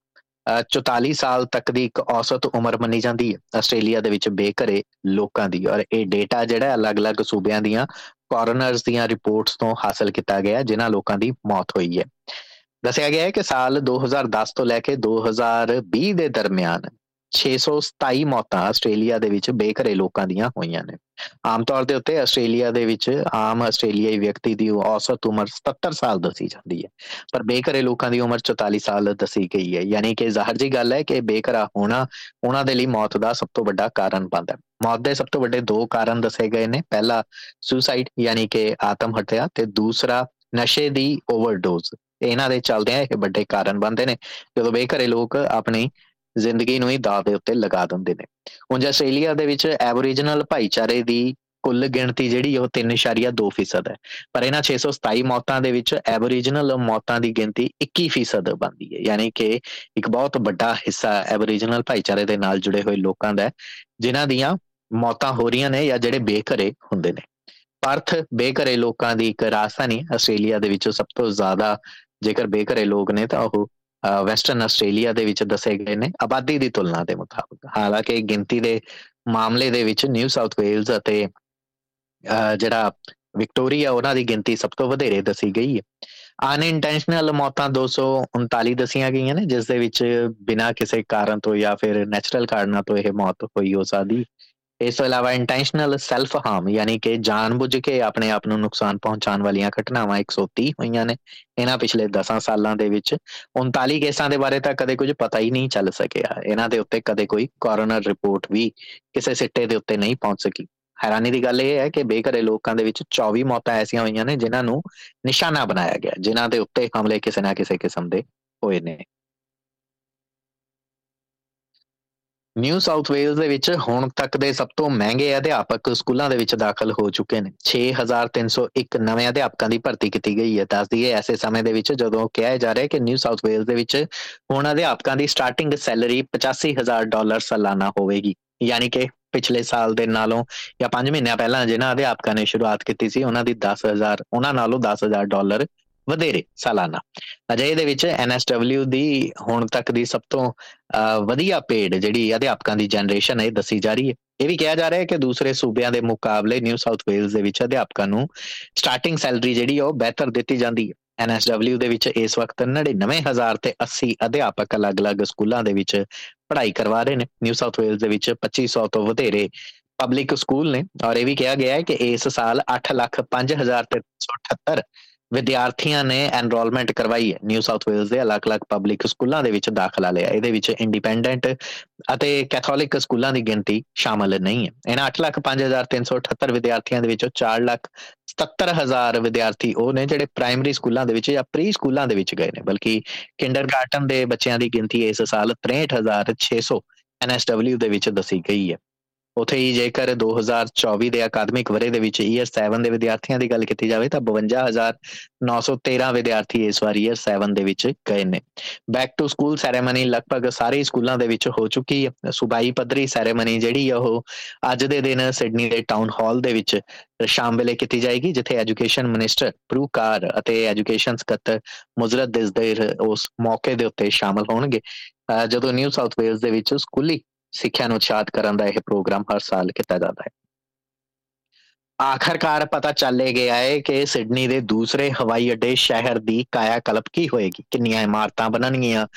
44 ਸਾਲ ਤੱਕ ਦੀ ਇੱਕ ਔਸਤ ਉਮਰ ਮੰਨੀ ਜਾਂਦੀ ਹੈ। ਆਸਟ੍ਰੇਲੀਆ ਦੇ ਵਿੱਚ ਬੇਘਰੇ ਲੋਕਾਂ ਦੀ ਔਰ ਇਹ ਡੇਟਾ ਜਿਹੜਾ ਅਲੱਗ-ਅਲੱਗ ਸੂਬਿਆਂ ਦੀਆਂ ਕੋਰਨਰਸ ਦੀਆਂ ਰਿਪੋਰਟਸ ਤੋਂ ਹਾਸਲ ਕੀਤਾ ਗਿਆ ਜਿਨ੍ਹਾਂ ਲੋਕਾਂ ਦੀ ਮੌਤ ਹੋਈ ਹੈ। ਦੱਸਿਆ ਗਿਆ ਹੈ ਕਿ ਸਾਲ 2010 ਤੋਂ ਲੈ ਕੇ 2020 ਦੇ ਦਰਮਿਆਨ 627 ਮੌਤਾਂ ਆਸਟ੍ਰੇਲੀਆ ਦੇ ਵਿੱਚ ਬੇਘਰੇ ਲੋਕਾਂ ਦੀਆਂ ਹੋਈਆਂ ਨੇ। ਆਮ ਤੌਰ ਦੇ ਉੱਤੇ ਆਸਟ੍ਰੇਲੀਆ ਦੇ ਵਿੱਚ ਆਮ ਆਸਟ੍ਰੇਲੀਆਈ ਵਿਅਕਤੀ ਦੀ ਔਸਤ ਉਮਰ 77 ਸਾਲ ਦੱਸੀ ਜਾਂਦੀ ਹੈ, ਪਰ ਬੇਘਰੇ ਲੋਕਾਂ ਦੀ ਉਮਰ 44 ਸਾਲ ਦੱਸੀ ਗਈ ਹੈ। ਯਾਨੀ ਕਿ ਜ਼ਾਹਰ ਜੀ ਗੱਲ ਹੈ ਕਿ ਬੇਘਰਾ ਹੋਣਾ ਉਹਨਾਂ ਦੇ ਲਈ ਮੌਤ ਦਾ ਸਭ ਤੋਂ ਵੱਡਾ ਕਾਰਨ ਬਣਦਾ ਹੈ। ਮੌਤ ਦੇ ਸਭ ਤੋਂ ਵੱਡੇ ਦੋ ਕਾਰਨ ਦੱਸੇ ਗਏ ਨੇ। ਪਹਿਲਾ ਸੁਸਾਈਡ ਯਾਨੀ ਕਿ ਆਤਮ ਹੱਤਿਆ ਤੇ ਦੂਸਰਾ, ਨਸ਼ੇ ਦੀ ਓਵਰਡੋਜ਼ ਇਹਨਾਂ ਦੇ ਚੱਲਦੇ ਆ ਇਹ ਵੱਡੇ ਕਾਰਨ ਬਣਦੇ ਨੇ। ਜਦੋਂ ਬੇਘਰੇ ਲੋਕ ਆਪਣੀ ਜ਼ਿੰਦਗੀ ਨੂੰ ਹੀ ਦਾਅ ਦੇ ਉੱਤੇ ਲਗਾ ਦਿੰਦੇ ਨੇ। ਉਂਝ ਆਸਟ੍ਰੇਲੀਆ ਦੇ ਵਿੱਚ ਐਬੋਰੀਜਨਲ ਭਾਈਚਾਰੇ ਦੀ ਕੁੱਲ ਗਿਣਤੀ ਜਿਹੜੀ ਉਹ 3.2% ਹੈ। ਪਰ ਇਹਨਾਂ 627 ਮੌਤਾਂ ਦੇ ਵਿੱਚ ਐਬੋਰੀਜਨਲ ਮੌਤਾਂ ਦੀ ਗਿਣਤੀ 21% ਬਣਦੀ ਹੈ। ਯਾਨੀ ਕਿ ਇੱਕ ਬਹੁਤ ਵੱਡਾ ਹਿੱਸਾ ਐਬੋਰੀਜਨਲ ਭਾਈਚਾਰੇ ਦੇ ਨਾਲ ਜੁੜੇ ਹੋਏ ਲੋਕਾਂ ਦਾ ਜਿਨ੍ਹਾਂ ਦੀਆਂ ਮੌਤਾਂ ਹੋ ਰਹੀਆਂ ਨੇ ਜਾਂ ਜਿਹੜੇ ਬੇਘਰੇ ਹੁੰਦੇ ਨੇ। ਪਰਥ ਬੇਘਰੇ ਲੋਕਾਂ ਦੀ ਇੱਕ ਰਾਜਧਾਨੀ ਆਸਟ੍ਰੇਲੀਆ ਦੇ ਵਿੱਚ ਸਭ ਤੋਂ ਜ਼ਿਆਦਾ ਜੇਕਰ ਬੇਘਰੇ ਲੋਕ ਨੇ ਤਾਂ ਉਹ ਵੈਸਟਰਨ ਆਸਟ੍ਰੇਲੀਆ ਦੇ ਵਿੱਚ ਦੱਸੇ ਗਏ ਨੇ, ਆਬਾਦੀ ਦੀ ਤੁਲਨਾ ਦੇ ਮੁਤਾਬਕ। ਹਾਲਾਂਕਿ ਗਿਣਤੀ ਦੇ ਮਾਮਲੇ ਦੇ ਵਿੱਚ ਨਿਊ ਸਾਊਥ ਵੇਲਜ਼ ਅਤੇ ਜਿਹੜਾ ਵਿਕਟੋਰੀਆ ਉਹਨਾਂ ਦੀ ਗਿਣਤੀ ਸਭ ਤੋਂ ਵਧੇਰੇ ਦੱਸੀ ਗਈ ਹੈ। ਅਨਇੰਟੈਂਸ਼ਨਲ ਮੌਤਾਂ 239 ਦਸੀਆਂ ਗਈਆਂ ਨੇ, ਜਿਸ ਦੇ ਵਿੱਚ ਬਿਨਾਂ ਕਿਸੇ ਕਾਰਨ ਤੋਂ ਜਾਂ ਫਿਰ ਨੈਚੁਰਲ ਕਾਰਨਾਂ ਤੋਂ ਇਹ ਮੌਤ ਹੋਈ, ਹੋ ਸਕਦੀ ਇਸ ਤੋਂ ਇਲਾਵਾ ਇੰਟੈਂਸ਼ਨਲ ਸੈਲਫ ਹਾਰਮ ਯਾਨੀ ਕਿ ਜਾਣਬੁੱਝ ਕੇ ਆਪਣੇ ਆਪ ਨੂੰ ਨੁਕਸਾਨ ਪਹੁੰਚਾਉਣ ਵਾਲੀਆਂ ਘਟਨਾਵਾਂ 130 ਹੋਈਆਂ ਨੇ। ਇਹਨਾਂ ਪਿਛਲੇ 10 ਸਾਲਾਂ ਦੇ ਵਿੱਚ 39 ਕੇਸਾਂ ਦੇ ਬਾਰੇ ਤਾਂ ਕਦੇ ਕੁਝ ਪਤਾ ਹੀ ਨਹੀਂ ਚੱਲ ਸਕਿਆ। ਇਹਨਾਂ ਦੇ ਉੱਤੇ ਕਦੇ ਕੋਈ ਕੋਰੋਨਰ ਰਿਪੋਰਟ ਵੀ ਕਿਸੇ ਸਿੱਟੇ ਦੇ ਉੱਤੇ ਨਹੀਂ ਪਹੁੰਚ ਸਕੀ। ਹੈਰਾਨੀ ਦੀ ਗੱਲ ਇਹ ਹੈ ਕਿ ਬੇਘਰੇ ਲੋਕਾਂ ਦੇ ਵਿੱਚ 24 ਮੌਤਾਂ ਐਸੀਆਂ ਹੋਈਆਂ ਨੇ ਜਿਨ੍ਹਾਂ ਨੂੰ ਨਿਸ਼ਾਨਾ ਬਣਾਇਆ ਗਿਆ, ਜਿਨ੍ਹਾਂ ਦੇ ਉੱਤੇ ਹਮਲੇ ਕਿਸੇ ਨਾ ਕਿਸੇ ਕਿਸਮ ਦੇ ਹੋਏ ਨੇ। ਨਿਊ ਸਾਊਥ ਵੇਲਜ਼ ਦੇ ਵਿੱਚ ਹੁਣ ਤੱਕ ਦੇ ਸਭ ਤੋਂ ਮਹਿੰਗੇ ਅਧਿਆਪਕ ਸਕੂਲਾਂ ਦੇ ਵਿੱਚ ਦਾਖਲ ਹੋ ਚੁੱਕੇ ਨੇ। 6301 ਨਵੇਂ ਅਧਿਆਪਕਾਂ ਦੀ ਭਰਤੀ ਕੀਤੀ ਗਈ ਹੈ। ਦੱਸਦੀ ਹੈ ਐਸੇ ਸਮੇਂ ਦੇ ਵਿੱਚ ਜਦੋਂ ਕਿਹਾ ਜਾ ਰਿਹਾ ਹੈ ਕਿ ਨਿਊ ਸਾਊਥ ਵੇਲਜ਼ ਦੇ ਵਿੱਚ ਹੁਣ ਅਧਿਆਪਕਾਂ ਦੀ ਸਟਾਰਟਿੰਗ ਸੈਲਰੀ 85000 ਡਾਲਰ ਸਾਲਾਨਾ ਹੋਵੇਗੀ। ਯਾਨੀ ਕਿ ਪਿਛਲੇ ਸਾਲ ਦੇ ਨਾਲੋਂ ਜਾਂ 5 ਮਹੀਨਿਆਂ ਪਹਿਲਾਂ ਜਿਹਨਾਂ ਅਧਿਆਪਕਾਂ ਨੇ ਸ਼ੁਰੂਆਤ ਕੀਤੀ ਸੀ, ਉਹਨਾਂ ਦੀ 10000 ਉਹਨਾਂ ਨਾਲੋਂ 10000 ਡਾਲਰ ਵਧੇਰੇ ਸਾਲਾਨਾ। ਅਜੇ ਦੇ ਵਿੱਚ ਐਨਐਸਡਬਲਯੂ ਦੀ ਹੁਣ ਤੱਕ ਦੀ ਸਭ ਤੋਂ ਵਧੀਆ ਪੇਡ ਜਿਹੜੀ ਅਧਿਆਪਕਾਂ ਦੀ ਜਨਰੇਸ਼ਨ ਹੈ ਦੱਸੀ ਜਾ ਰਹੀ ਹੈ। ਇਹ ਵੀ ਕਿਹਾ ਜਾ ਰਿਹਾ ਹੈ ਕਿ ਦੂਸਰੇ ਸੂਬਿਆਂ ਦੇ ਮੁਕਾਬਲੇ ਨਿਊ ਸਾਊਥ ਵੇਲਜ਼ ਦੇ ਵਿੱਚ ਅਧਿਆਪਕਾਂ ਨੂੰ ਸਟਾਰਟਿੰਗ ਸੈਲਰੀ ਜਿਹੜੀ ਉਹ ਬਿਹਤਰ ਦਿੱਤੀ ਜਾਂਦੀ ਹੈ। ਐਨਐਸਡਬਲਯੂ ਦੇ ਵਿੱਚ ਇਸ ਵਕਤ 99000 ਤੇ 80 ਅਧਿਆਪਕ ਅਲੱਗ-ਅਲੱਗ ਸਕੂਲਾਂ ਦੇ ਵਿੱਚ ਪੜ੍ਹਾਈ ਕਰਵਾ ਰਹੇ ਨੇ। ਨਿਊ ਸਾਊਥ ਵੇਲਜ਼ ਦੇ ਵਿੱਚ 2500 ਤੋਂ ਵਧੇਰੇ ਪਬਲਿਕ ਸਕੂਲ ਨੇ। ਔਰ ਇਹ ਵੀ ਕਿਹਾ ਗਿਆ ਹੈ ਕਿ ਇਸ ਸਾਲ 8 ਲੱਖ 5378 ਤੇ ਵਿਦਿਆਰਥੀਆਂ ਨੇ ਐਨਰੋਲਮੈਂਟ ਕਰਵਾਈ ਹੈ। ਨਿਊ ਸਾਊਥ ਵੇਲਜ਼ ਦੇ ਅਲੱਗ-ਅਲੱਗ ਪਬਲਿਕ ਸਕੂਲਾਂ ਦੇ ਵਿੱਚ ਦਾਖਲਾ ਲਿਆ। ਇਹਦੇ ਵਿੱਚ ਇੰਡੀਪੈਂਡੈਂਟ ਅਤੇ ਕੈਥੋਲਿਕ ਸਕੂਲਾਂ ਦੀ ਗਿਣਤੀ ਸ਼ਾਮਲ ਨਹੀਂ ਹੈ। ਇਹਨਾਂ 8,5378 ਵਿਦਿਆਰਥੀਆਂ ਦੇ ਵਿੱਚੋਂ 4,77,000 ਵਿਦਿਆਰਥੀ ਉਹ ਨੇ ਜਿਹੜੇ ਪ੍ਰਾਇਮਰੀ ਸਕੂਲਾਂ ਦੇ ਵਿੱਚ ਜਾਂ ਪ੍ਰੀ ਸਕੂਲਾਂ ਦੇ ਵਿੱਚ ਗਏ ਨੇ। ਬਲਕਿ ਕਿੰਡਰਗਾਰਟਨ ਦੇ ਬੱਚਿਆਂ ਦੀ ਗਿਣਤੀ ਇਸ ਸਾਲ 63600 ਐਨਐਸਡਬਲਯੂ ਦੇ ਵਿੱਚ ਦੱਸੀ ਗਈ ਹੈ। ਉਥੇ ਹੀ ਜੇਕਰ 2024 ਦੇ ਅਕਾਦਮਿਕ ਵਰੇ ਦੇ ਵਿੱਚ ਈਅਰ 7 ਦੇ ਵਿਦਿਆਰਥੀਆਂ ਦੀ ਗੱਲ ਕੀਤੀ ਜਾਵੇ ਤਾਂ 52913 ਵਿਦਿਆਰਥੀ ਇਸ ਵਾਰ ਈਅਰ 7 ਦੇ ਵਿੱਚ ਗਏ ਨੇ। ਬੈਕ ਟੂ ਸਕੂਲ ਸੈਰੇਮਨੀ ਲਗਭਗ ਸਾਰੇ ਸਕੂਲਾਂ ਦੇ ਵਿੱਚ ਹੋ ਚੁੱਕੀ ਹੈ। ਸੁਬਾਈ ਪੱਧਰੀ ਸੈਰੇਮਨੀ ਜਿਹੜੀ ਉਹ ਅੱਜ ਦੇ ਦਿਨ ਸਿਡਨੀ ਦੇ ਟਾਊਨ ਹਾਲ ਦੇ ਵਿੱਚ ਸ਼ਾਮ ਵੇਲੇ ਕੀਤੀ ਜਾਏਗੀ, ਜਿੱਥੇ ਐਜੂਕੇਸ਼ਨ ਮਿਨਿਸਟਰ ਪ੍ਰੂਕਾਰ ਅਤੇ ਐਜੂਕੇਸ਼ਨ ਸਕੱਤਰ ਮੁਜ਼ਰਤ ਦਿਸਦੇਰ ਉਸ ਮੌਕੇ ਦੇ ਉੱਤੇ ਸ਼ਾਮਲ ਹੋਣਗੇ। ਜਦੋਂ ਨਿਊ ਸਾਊਥ ਵੇਲਜ਼ ਦੇ ਵਿੱਚ ਸਕੂਲੀ ਸਿੱਖਿਆ ਨੂੰ ਉਤਸ਼ਾਹਿਤ ਕਰਨ ਦਾ ਇਹ ਪ੍ਰੋਗਰਾਮ ਹਰ ਸਾਲ ਕੀਤਾ ਜਾਂਦਾ ਹੈ। ਆਖਰਕਾਰ ਪਤਾ ਚੱਲੇ ਗਿਆ ਹੈ ਕਿ ਸਿਡਨੀ ਦੇ ਦੂਸਰੇ ਹਵਾਈ ਅੱਡੇ ਸ਼ਹਿਰ ਦੀ ਕਾਇਆ ਕਲਪ ਕੀ ਹੋਏਗੀ? ਕਿੰਨੀਆਂ ਇਮਾਰਤਾਂ ਬਣਨਗੀਆਂ?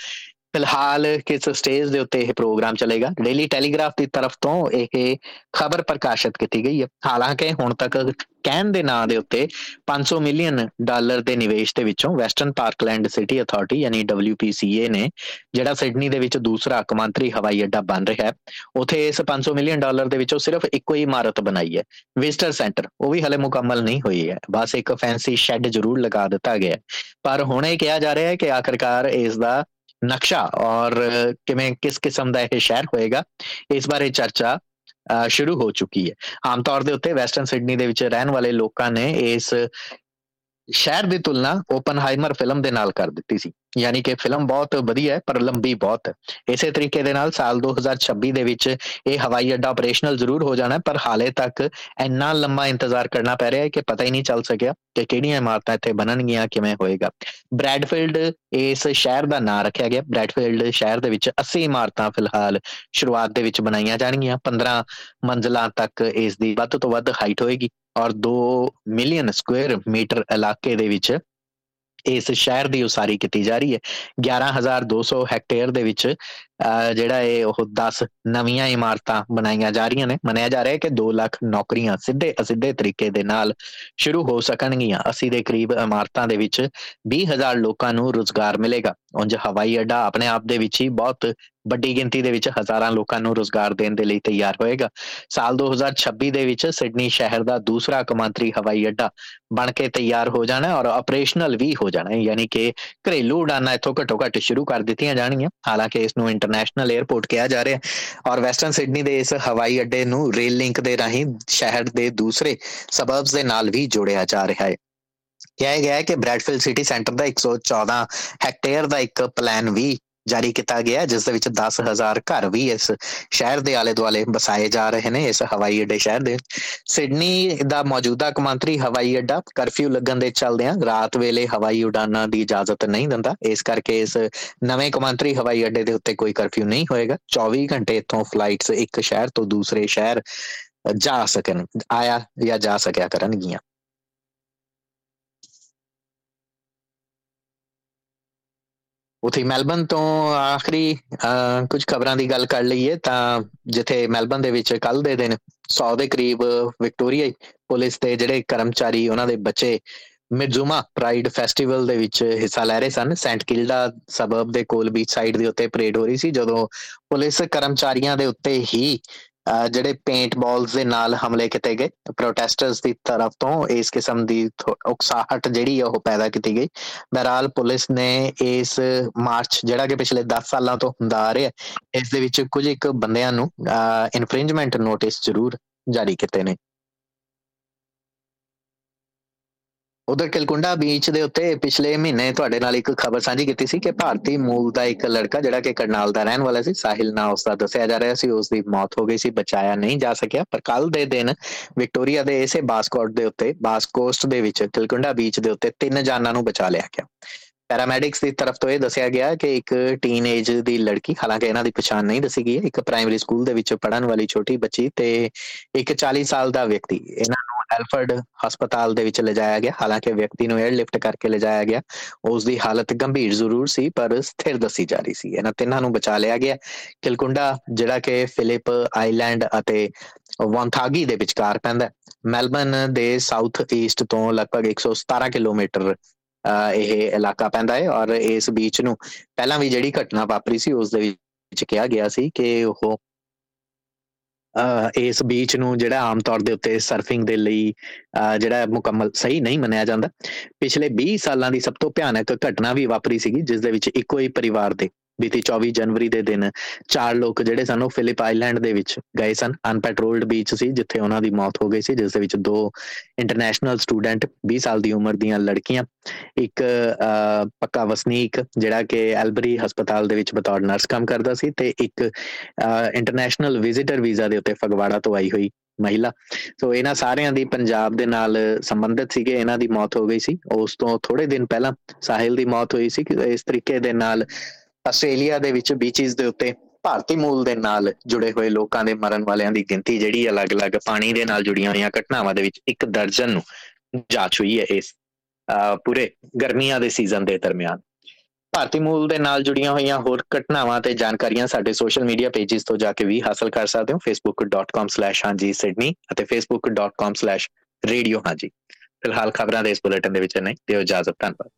ਫਿਲਹਾਲ ਕਿਸ ਸਟੇਜ ਦੇ ਉੱਤੇ ਇਹ ਪ੍ਰੋਗਰਾਮ ਚੱਲੇਗਾ? ਡੇਲੀ ਟੈਲੀਗ੍ਰਾਫ ਦੀ ਤਰਫ ਤੋਂ ਇਹ ਖਬਰ ਪ੍ਰਕਾਸ਼ਿਤ ਕੀਤੀ ਗਈ ਹੈ। ਹਾਲਾਂਕਿ ਹੁਣ ਤੱਕ ਕਹਿਣ ਦੇ ਨਾਂ ਦੇ ਉੱਤੇ 500 ਮਿਲੀਅਨ ਡਾਲਰ ਦੇ ਨਿਵੇਸ਼ ਦੇ ਵਿੱਚੋਂ ਵੈਸਟਰਨ ਪਾਰਕਲੈਂਡ ਸਿਟੀ ਅਥਾਰਟੀ ਯਾਨੀ WPCA ਨੇ ਜਿਹੜਾ ਸਿਡਨੀ ਦੇ ਵਿੱਚ ਦੂਸਰਾ ਕਮਾਂਤਰੀ ਹਵਾਈ ਅੱਡਾ ਬਣ ਰਿਹਾ ਹੈ, ਉਥੇ ਇਸ 500 ਮਿਲੀਅਨ ਡਾਲਰ ਦੇ ਵਿੱਚੋਂ ਸਿਰਫ ਇੱਕੋ ਹੀ ਇਮਾਰਤ ਬਣਾਈ ਹੈ ਵਿਜ਼ਟਰ ਸੈਂਟਰ ਉਹ ਵੀ ਹਲੇ ਮੁਕੰਮਲ ਨਹੀਂ ਹੋਈ ਹੈ। ਬਸ ਇੱਕ ਫੈਂਸੀ ਸ਼ੈੱਡ ਜ਼ਰੂਰ ਲਗਾ ਦਿੱਤਾ ਗਿਆ ਪਰ ਹੁਣ ਇਹ ਕਿਹਾ ਜਾ ਰਿਹਾ ਹੈ ਕਿ ਆਖਰਕਾਰ ਇਸ ਦਾ ਨਕਸ਼ਾ ਔਰ ਕਿਵੇਂ ਕਿਸ ਕਿਸਮ ਦਾ ਇਹ ਸ਼ਹਿਰ ਹੋਏਗਾ ਇਸ ਬਾਰੇ ਚਰਚਾ ਸ਼ੁਰੂ ਹੋ ਚੁੱਕੀ ਹੈ ਆਮ ਤੌਰ ਦੇ ਉੱਤੇ ਵੈਸਟਰਨ ਸਿਡਨੀ ਦੇ ਵਿੱਚ ਰਹਿਣ ਵਾਲੇ ਲੋਕਾਂ ਨੇ ਇਸ ਸ਼ਹਿਰ ਦੀ ਤੁਲਨਾ ਓਪਨਹਾਈਮਰ ਫਿਲਮ ਦੇ ਨਾਲ ਕਰ ਦਿੱਤੀ ਸੀ ਯਾਨੀ ਕਿ ਫਿਲਮ ਬਹੁਤ ਵਧੀਆ ਹੈ, ਪਰ ਲੰਬੀ ਬਹੁਤ ਹੈ। ਇਸੇ ਤਰੀਕੇ ਦੇ ਨਾਲ ਸਾਲ 2026 ਦੇ ਵਿੱਚ ਇਹ ਹਵਾਈ ਅੱਡਾ ਆਪਰੇਸ਼ਨਲ ਜ਼ਰੂਰ ਹੋ ਜਾਣਾ ਪਰ ਹਾਲੇ ਤੱਕ ਇੰਨਾ ਲੰਮਾ ਇੰਤਜ਼ਾਰ ਕਰਨਾ ਪੈ ਰਿਹਾ ਹੈ ਕਿ ਪਤਾ ਹੀ ਨਹੀਂ ਚੱਲ ਸਕਿਆ ਕਿ ਕਿਹੜੀਆਂ ਇਮਾਰਤਾਂ ਇੱਥੇ ਬਣਨਗੀਆਂ, ਕਿਵੇਂ ਹੋਏਗਾ। ਬ੍ਰੈਡਫੀਲਡ ਇਸ ਸ਼ਹਿਰ ਦਾ ਨਾਮ ਰੱਖਿਆ ਗਿਆ। ਬ੍ਰੈਡਫੀਲਡ ਸ਼ਹਿਰ ਦੇ ਵਿੱਚ 80 ਇਮਾਰਤਾਂ ਫਿਲਹਾਲ ਸ਼ੁਰੂਆਤ ਦੇ ਵਿੱਚ ਬਣਾਈਆਂ ਜਾਣਗੀਆਂ। 15 ਮੰਜ਼ਲਾਂ ਤੱਕ ਇਸ ਦੀ ਵੱਧ ਤੋਂ ਵੱਧ ਹਾਈਟ ਹੋਏਗੀ ਔਰ 2 ਮਿਲੀਅਨ ਸਕੁਅਰ ਮੀਟਰ ਇਲਾਕੇ ਦੇ ਵਿੱਚ ਇਸ ਸ਼ਹਿਰ ਦੀ ਉਸਾਰੀ ਕੀਤੀ ਜਾ ਰਹੀ ਹੈ। 11200 ਹੈਕਟੇਅਰ ਦੇ ਵਿੱਚ ਜਿਹੜਾ ਇਹ ਉਹ 10 ਨਵੀਆਂ ਇਮਾਰਤਾਂ ਬਣਾਈਆਂ ਜਾ ਰਹੀਆਂ ਨੇ। ਮੰਨਿਆ ਜਾ ਰਿਹਾ ਹੈ ਕਿ 2 ਲੱਖ ਨੌਕਰੀਆਂ ਸਿੱਧੇ ਅਸਿੱਧੇ ਤਰੀਕੇ ਦੇ ਨਾਲ ਸ਼ੁਰੂ ਹੋ ਸਕਣਗੀਆਂ। ਅਸੀਂ ਦੇ ਕਰੀਬ ਇਮਾਰਤਾਂ ਦੇ ਵਿੱਚ 20000 ਲੋਕਾਂ ਨੂੰ ਰੋਜ਼ਗਾਰ ਮਿਲੇਗਾ। ਉਂਝ ਹਵਾਈ ਅੱਡਾ ਆਪਣੇ ਆਪ ਦੇ ਵਿੱਚ ਹੀ ਬਹੁਤ ਵੱਡੀ ਗਿਣਤੀ ਦੇ ਵਿੱਚ ਹਜ਼ਾਰਾਂ ਲੋਕਾਂ ਨੂੰ ਰੋਜ਼ਗਾਰ ਦੇਣ ਦੇ ਲਈ ਤਿਆਰ ਹੋਏਗਾ। ਸਾਲ 2026 ਦੇ ਵਿੱਚ ਸਿਡਨੀ ਸ਼ਹਿਰ ਦਾ ਦੂਸਰਾ ਕਮਾਂਤਰੀ ਹਵਾਈ ਅੱਡਾ ਬਣ ਕੇ ਤਿਆਰ ਹੋ ਜਾਣਾ ਔਰ ਆਪਰੇਸ਼ਨਲ ਵੀ ਹੋ ਜਾਣਾ। ਯਾਨੀ ਕਿ ਘਰੇਲੂ ਉਡਾਨਾਂ ਇਥੋਂ ਘਟੋ ਘਟ ਸ਼ੁਰੂ ਕਰ ਦਿੱਤੀਆਂ ਜਾਣਗੀਆਂ। ਹਾਲਾਂਕਿ ਇਸ ਨੂੰ ਇੰਟਰਨੈਸ਼ਨਲ 에ਅਰਪੋਰਟ ਕਿਹਾ ਜਾ ਰਿਹਾ ਹੈ। ਔਰ ਵੈਸਟਰਨ ਸਿਡਨੀ ਦੇ ਇਸ ਹਵਾਈ ਅੱਡੇ ਨੂੰ ਰੇਲ ਲਿੰਕ ਦੇ ਰਾਹੀਂ ਸ਼ਹਿਰ ਦੇ ਦੂਸਰੇ ਸਬਰਬਸ ਦੇ ਨਾਲ ਵੀ ਜੋੜਿਆ ਜਾ ਰਿਹਾ ਹੈ। ਕਿਹਾ ਗਿਆ ਹੈ ਕਿ ਬ੍ਰੈਡਫੀਲਡ ਸਿਟੀ ਸੈਂਟਰ ਦਾ 114 ਹੈਕਟੇਅਰ ਦਾ ਇੱਕ ਪਲਾਨ ਵੀ ਜਾਰੀ ਕੀਤਾ ਗਿਆ ਜਿਸ ਦੇ ਵਿੱਚ 10000 ਘਰ ਵੀ ਇਸ ਸ਼ਹਿਰ ਦੇ ਆਲੇ ਦੁਆਲੇ ਬਸਾਏ ਜਾ ਰਹੇ ਨੇ, ਇਸ ਹਵਾਈ ਅੱਡੇ ਸ਼ਹਿਰ ਦੇ। ਸਿਡਨੀ ਦਾ ਮੌਜੂਦਾ ਕਮਾਂਤਰੀ ਹਵਾਈ ਅੱਡਾ ਕਰਫਿਊ ਲੱਗਣ ਦੇ ਚੱਲਦਿਆਂ ਰਾਤ ਵੇਲੇ ਹਵਾਈ ਉਡਾਨਾਂ ਦੀ ਇਜਾਜ਼ਤ ਨਹੀਂ ਦਿੰਦਾ। ਇਸ ਕਰਕੇ ਇਸ ਨਵੇਂ ਕਮਾਂਤਰੀ ਹਵਾਈ ਅੱਡੇ ਦੇ ਉੱਤੇ ਕੋਈ ਕਰਫਿਊ ਨਹੀਂ ਹੋਏਗਾ। 24 ਘੰਟੇ ਇਥੋਂ ਫਲਾਈਟਸ ਇੱਕ ਸ਼ਹਿਰ ਤੋਂ ਦੂਸਰੇ ਸ਼ਹਿਰ ਜਾ ਸਕਣ, ਆਇਆ ਜਾਂ ਜਾ ਸਕਿਆ ਕਰਨਗੀਆਂ। ਉਥੇ ਮੈਲਬਨ ਤੋਂ ਆਖਰੀ ਕੁਝ ਖਬਰਾਂ ਦੀ ਗੱਲ ਕਰ ਲਈਏ ਤਾਂ ਜਿੱਥੇ ਮੈਲਬਨ ਦੇ ਵਿੱਚ ਕੱਲ ਦੇ ਦਿਨ 100 ਦੇ ਕਰੀਬ ਵਿਕਟੋਰੀਆ ਪੁਲਿਸ ਦੇ ਜਿਹੜੇ ਕਰਮਚਾਰੀ, ਉਹਨਾਂ ਦੇ ਬੱਚੇ ਮਿਜ਼ੂਮਾ ਪ੍ਰਾਈਡ ਫੈਸਟੀਵਲ ਦੇ ਵਿੱਚ ਹਿੱਸਾ ਲੈ ਰਹੇ ਸਨ। ਸੈਂਟ ਕਿਲਡਾ ਸਬਰਬ ਦੇ ਕੋਲ ਬੀਚ ਸਾਈਡ ਦੇ ਉੱਤੇ ਪਰੇਡ ਹੋ ਰਹੀ ਸੀ, ਜਦੋਂ ਪੁਲਿਸ ਕਰਮਚਾਰੀਆਂ ਦੇ ਉੱਤੇ ਹੀ ਜਿਹੜੇ ਪੇਂਟ ਬਾਲਸ ਦੇ ਨਾਲ ਹਮਲੇ ਕੀਤੇ ਗਏ ਪ੍ਰੋਟੈਸਟਰਸ ਦੀ ਤਰਫ ਤੋਂ ਇਸ ਕਿਸਮ ਦੀ ਉਕਸਾਹਟ ਜਿਹੜੀ ਉਹ ਪੈਦਾ ਕੀਤੀ ਗਈ। ਬਹਰਾਲ ਪੁਲਿਸ ਨੇ ਇਸ ਮਾਰਚ, ਜਿਹੜਾ ਕਿ ਪਿਛਲੇ 10 ਸਾਲਾਂ ਤੋਂ ਹੁੰਦਾ ਆ ਰਿਹਾ, ਇਸ ਦੇ ਵਿੱਚ ਕੁਝ ਇੱਕ ਬੰਦਿਆਂ ਨੂੰ ਇਨਫ੍ਰਿੰਜਮੈਂਟ ਨੋਟਿਸ ਜ਼ਰੂਰ ਜਾਰੀ ਕੀਤੇ ਨੇ। ਉਧਰ ਕਲਕੁੰਡਾ ਬੀਚ ਦੇ ਉੱਤੇ ਪਿਛਲੇ ਮਹੀਨੇ ਤੁਹਾਡੇ ਨਾਲ ਇੱਕ ਖਬਰ ਸਾਂਝੀ ਕੀਤੀ ਸੀ ਕਿ ਭਾਰਤੀ ਮੂਲ ਦਾ ਇੱਕ ਲੜਕਾ ਜਿਹੜਾ ਕਿ ਕਰਨਾਲ ਦਾ ਰਹਿਣ ਵਾਲਾ ਸੀ, ਸਾਹਿਲ ਨਾ ਉਸ ਦਾ ਦੱਸਿਆ ਜਾ ਰਿਹਾ ਸੀ ਉਸ ਦੀ ਮੌਤ ਹੋ ਗਈ ਸੀ, ਬਚਾਇਆ ਨਹੀਂ ਜਾ ਸਕਿਆ। ਪਰ ਕੱਲ ਦੇ ਦਿਨ ਵਿਕਟੋਰੀਆ ਦੇ ਇਸੇ ਬਾਸਕੋਟ ਦੇ ਉੱਤੇ, ਬਾਸਕੋਸਟ ਦੇ ਵਿੱਚ, ਕਲਕੁੰਡਾ ਬੀਚ ਦੇ ਉੱਤੇ ਤਿੰਨ ਜਾਨਾਂ ਨੂੰ ਬਚਾ ਲਿਆ ਗਿਆ। ਪੈਰਾਮੈਡਿਕਸ ਦੀ ਤਰਫ ਤੋਂ ਇਹ ਦੱਸਿਆ ਗਿਆ ਕਿ ਇੱਕ ਟੀਨੇਜ ਦੀ ਲੜਕੀ, ਹਾਲਾਂਕਿ ਇਹਨਾਂ ਦੀ ਪਛਾਣ ਨਹੀਂ ਦੱਸੀ ਗਈ ਹੈ, ਇੱਕ ਪ੍ਰਾਇਮਰੀ ਸਕੂਲ ਦੇ ਵਿੱਚ ਪੜਨ ਵਾਲੀ ਛੋਟੀ ਬੱਚੀ ਤੇ ਇੱਕ 40 ਸਾਲ ਦਾ ਵਿਅਕਤੀ। ਇਹਨਾਂ ਨੂੰ ਐਲਫਰਡ ਹਸਪਤਾਲ ਦੇ ਵਿੱਚ ਲਿਜਾਇਆ ਗਿਆ। ਹਾਲਾਂਕਿ ਵਿਅਕਤੀ ਨੂੰ 에ਅਰ ਲਿਫਟ ਕਰਕੇ ਲਿਜਾਇਆ ਗਿਆ। ਉਸ ਦੀ ਹਾਲਤ ਗੰਭੀਰ ਜ਼ਰੂਰ ਸੀ, ਪਰ ਸਥਿਰ ਦੱਸੀ ਜਾ ਰਹੀ ਸੀ। ਇਹਨਾਂ ਤਿੰਨਾਂ ਨੂੰ ਬਚਾ ਲਿਆ ਗਿਆ। ਕਿਲਕੁੰਡਾ, ਜਿਹੜਾ ਕਿ ਫਿਲਿਪ ਆਈਲੈਂਡ ਅਤੇ ਵੌਂਥਾਗੀ ਦੇ ਵਿਚਕਾਰ ਪੈਂਦਾ ਮੈਲਬਨ ਦੇ ਸਾਊਥ ਈਸਟ ਤੋਂ ਲਗਭਗ 117 ਕਿਲੋਮੀਟਰ ਇਹ ਇਲਾਕਾ ਪੈਂਦਾ ਹੈ ਔਰ ਇਸ ਬੀਚ ਨੂੰ ਪਹਿਲਾਂ ਵੀ ਜਿਹੜੀ ਘਟਨਾ ਵਾਪਰੀ ਸੀ, ਉਸ ਦੇ ਵਿੱਚ ਕਿਹਾ ਗਿਆ ਸੀ ਕਿ ਉਹ ਇਸ ਬੀਚ ਨੂੰ ਜਿਹੜਾ ਆਮ ਤੌਰ ਦੇ ਉੱਤੇ ਸਰਫਿੰਗ ਦੇ ਲਈ ਜਿਹੜਾ ਮੁਕੰਮਲ ਸਹੀ ਨਹੀਂ ਮੰਨਿਆ ਜਾਂਦਾ। ਪਿਛਲੇ 20 ਸਾਲਾਂ ਦੀ ਸਭ ਤੋਂ ਭਿਆਨਕ ਘਟਨਾ ਵੀ ਵਾਪਰੀ ਸੀਗੀ, ਜਿਸ ਦੇ ਵਿੱਚ ਇੱਕੋ ਹੀ ਪਰਿਵਾਰ ਦੇ ਬੀਤੀ 24 ਜਨਵਰੀ ਦੇ ਦਿਨ ਚਾਰ ਲੋਕ ਜਿਹੜੇ ਸਨ ਉਹ ਫਿਲਿਪ ਆਈਲੈਂਡ ਦੇ ਵਿੱਚ ਗਏ ਸਨ। ਅਨਪੈਟਰੋਲਡ ਬੀਚ ਸੀ ਜਿੱਥੇ ਉਹਨਾਂ ਦੀ ਮੌਤ ਹੋ ਗਈ ਸੀ, ਜਿਸ ਦੇ ਵਿੱਚ ਦੋ ਇੰਟਰਨੈਸ਼ਨਲ ਸਟੂਡੈਂਟ 20 ਸਾਲ ਦੀ ਉਮਰ ਦੀਆਂ ਲੜਕੀਆਂ, ਇੱਕ ਪੱਕਾ ਵਸਨੀਕ ਜਿਹੜਾ ਕਿ ਐਲਬਰੀ ਹਸਪਤਾਲ ਦੇ ਵਿੱਚ ਬਤੌਰ ਨਰਸ ਕੰਮ ਕਰਦਾ ਸੀ ਤੇ ਇੱਕ ਇੰਟਰਨੈਸ਼ਨਲ ਵਿਜ਼ਿਟਰ ਵੀਜ਼ਾ ਦੇ ਉੱਤੇ ਫਗਵਾੜਾ ਤੋਂ ਆਈ ਹੋਈ ਮਹਿਲਾ। ਸੋ ਇਹਨਾਂ ਸਾਰਿਆਂ ਦੀ ਪੰਜਾਬ ਦੇ ਨਾਲ ਸੰਬੰਧਿਤ ਸੀਗੇ, ਇਹਨਾਂ ਦੀ ਮੌਤ ਹੋ ਗਈ ਸੀ। ਉਸ ਤੋਂ ਥੋੜੇ ਦਿਨ ਪਹਿਲਾਂ ਸਾਹਿਲ ਦੀ ਮੌਤ ਹੋਈ ਸੀ ਇਸ ਤਰੀਕੇ ਦੇ ਨਾਲ ਆਸਟ੍ਰੇਲੀਆ ਦੇ ਵਿੱਚ ਬੀਚਸ ਦੇ ਉੱਤੇ ਭਾਰਤੀ ਮੂਲ ਦੇ ਨਾਲ ਜੁੜੇ ਹੋਏ ਲੋਕਾਂ ਦੇ ਮਰਨ ਵਾਲਿਆਂ ਦੀ ਗਿਣਤੀ ਜਿਹੜੀ ਅਲੱਗ-ਅਲੱਗ ਪਾਣੀ ਦੇ ਨਾਲ ਜੁੜੀਆਂ ਹੋਈਆਂ ਘਟਨਾਵਾਂ ਦੇ ਵਿੱਚ ਇੱਕ ਦਰਜਨ ਨੂੰ ਜਾ ਚੁਈ ਹੈ ਇਸ ਪੂਰੇ ਗਰਮੀਆਂ ਦੇ ਸੀਜ਼ਨ ਦੇ ਦਰਮਿਆਨ। ਭਾਰਤੀ ਮੂਲ ਦੇ ਨਾਲ ਜੁੜੀਆਂ ਹੋਈਆਂ ਹੋਰ ਘਟਨਾਵਾਂ ਤੇ ਜਾਣਕਾਰੀਆਂ ਸਾਡੇ ਸੋਸ਼ਲ ਮੀਡੀਆ ਪੇजेस ਤੋਂ ਜਾ ਕੇ ਵੀ ਹਾਸਲ ਕਰ ਸਕਦੇ ਹੋ। Facebook.com/hanji sydney ਅਤੇ facebook.com/radio hanji ਫਿਲਹਾਲ ਖਬਰਾਂ ਦੇ ਇਸ ਬੁਲੇਟਿਨ ਦੇ ਵਿੱਚ ਨਹੀਂ ਦਿਓ ਇਜਾਜ਼ਤ, ਧੰਨਵਾਦ।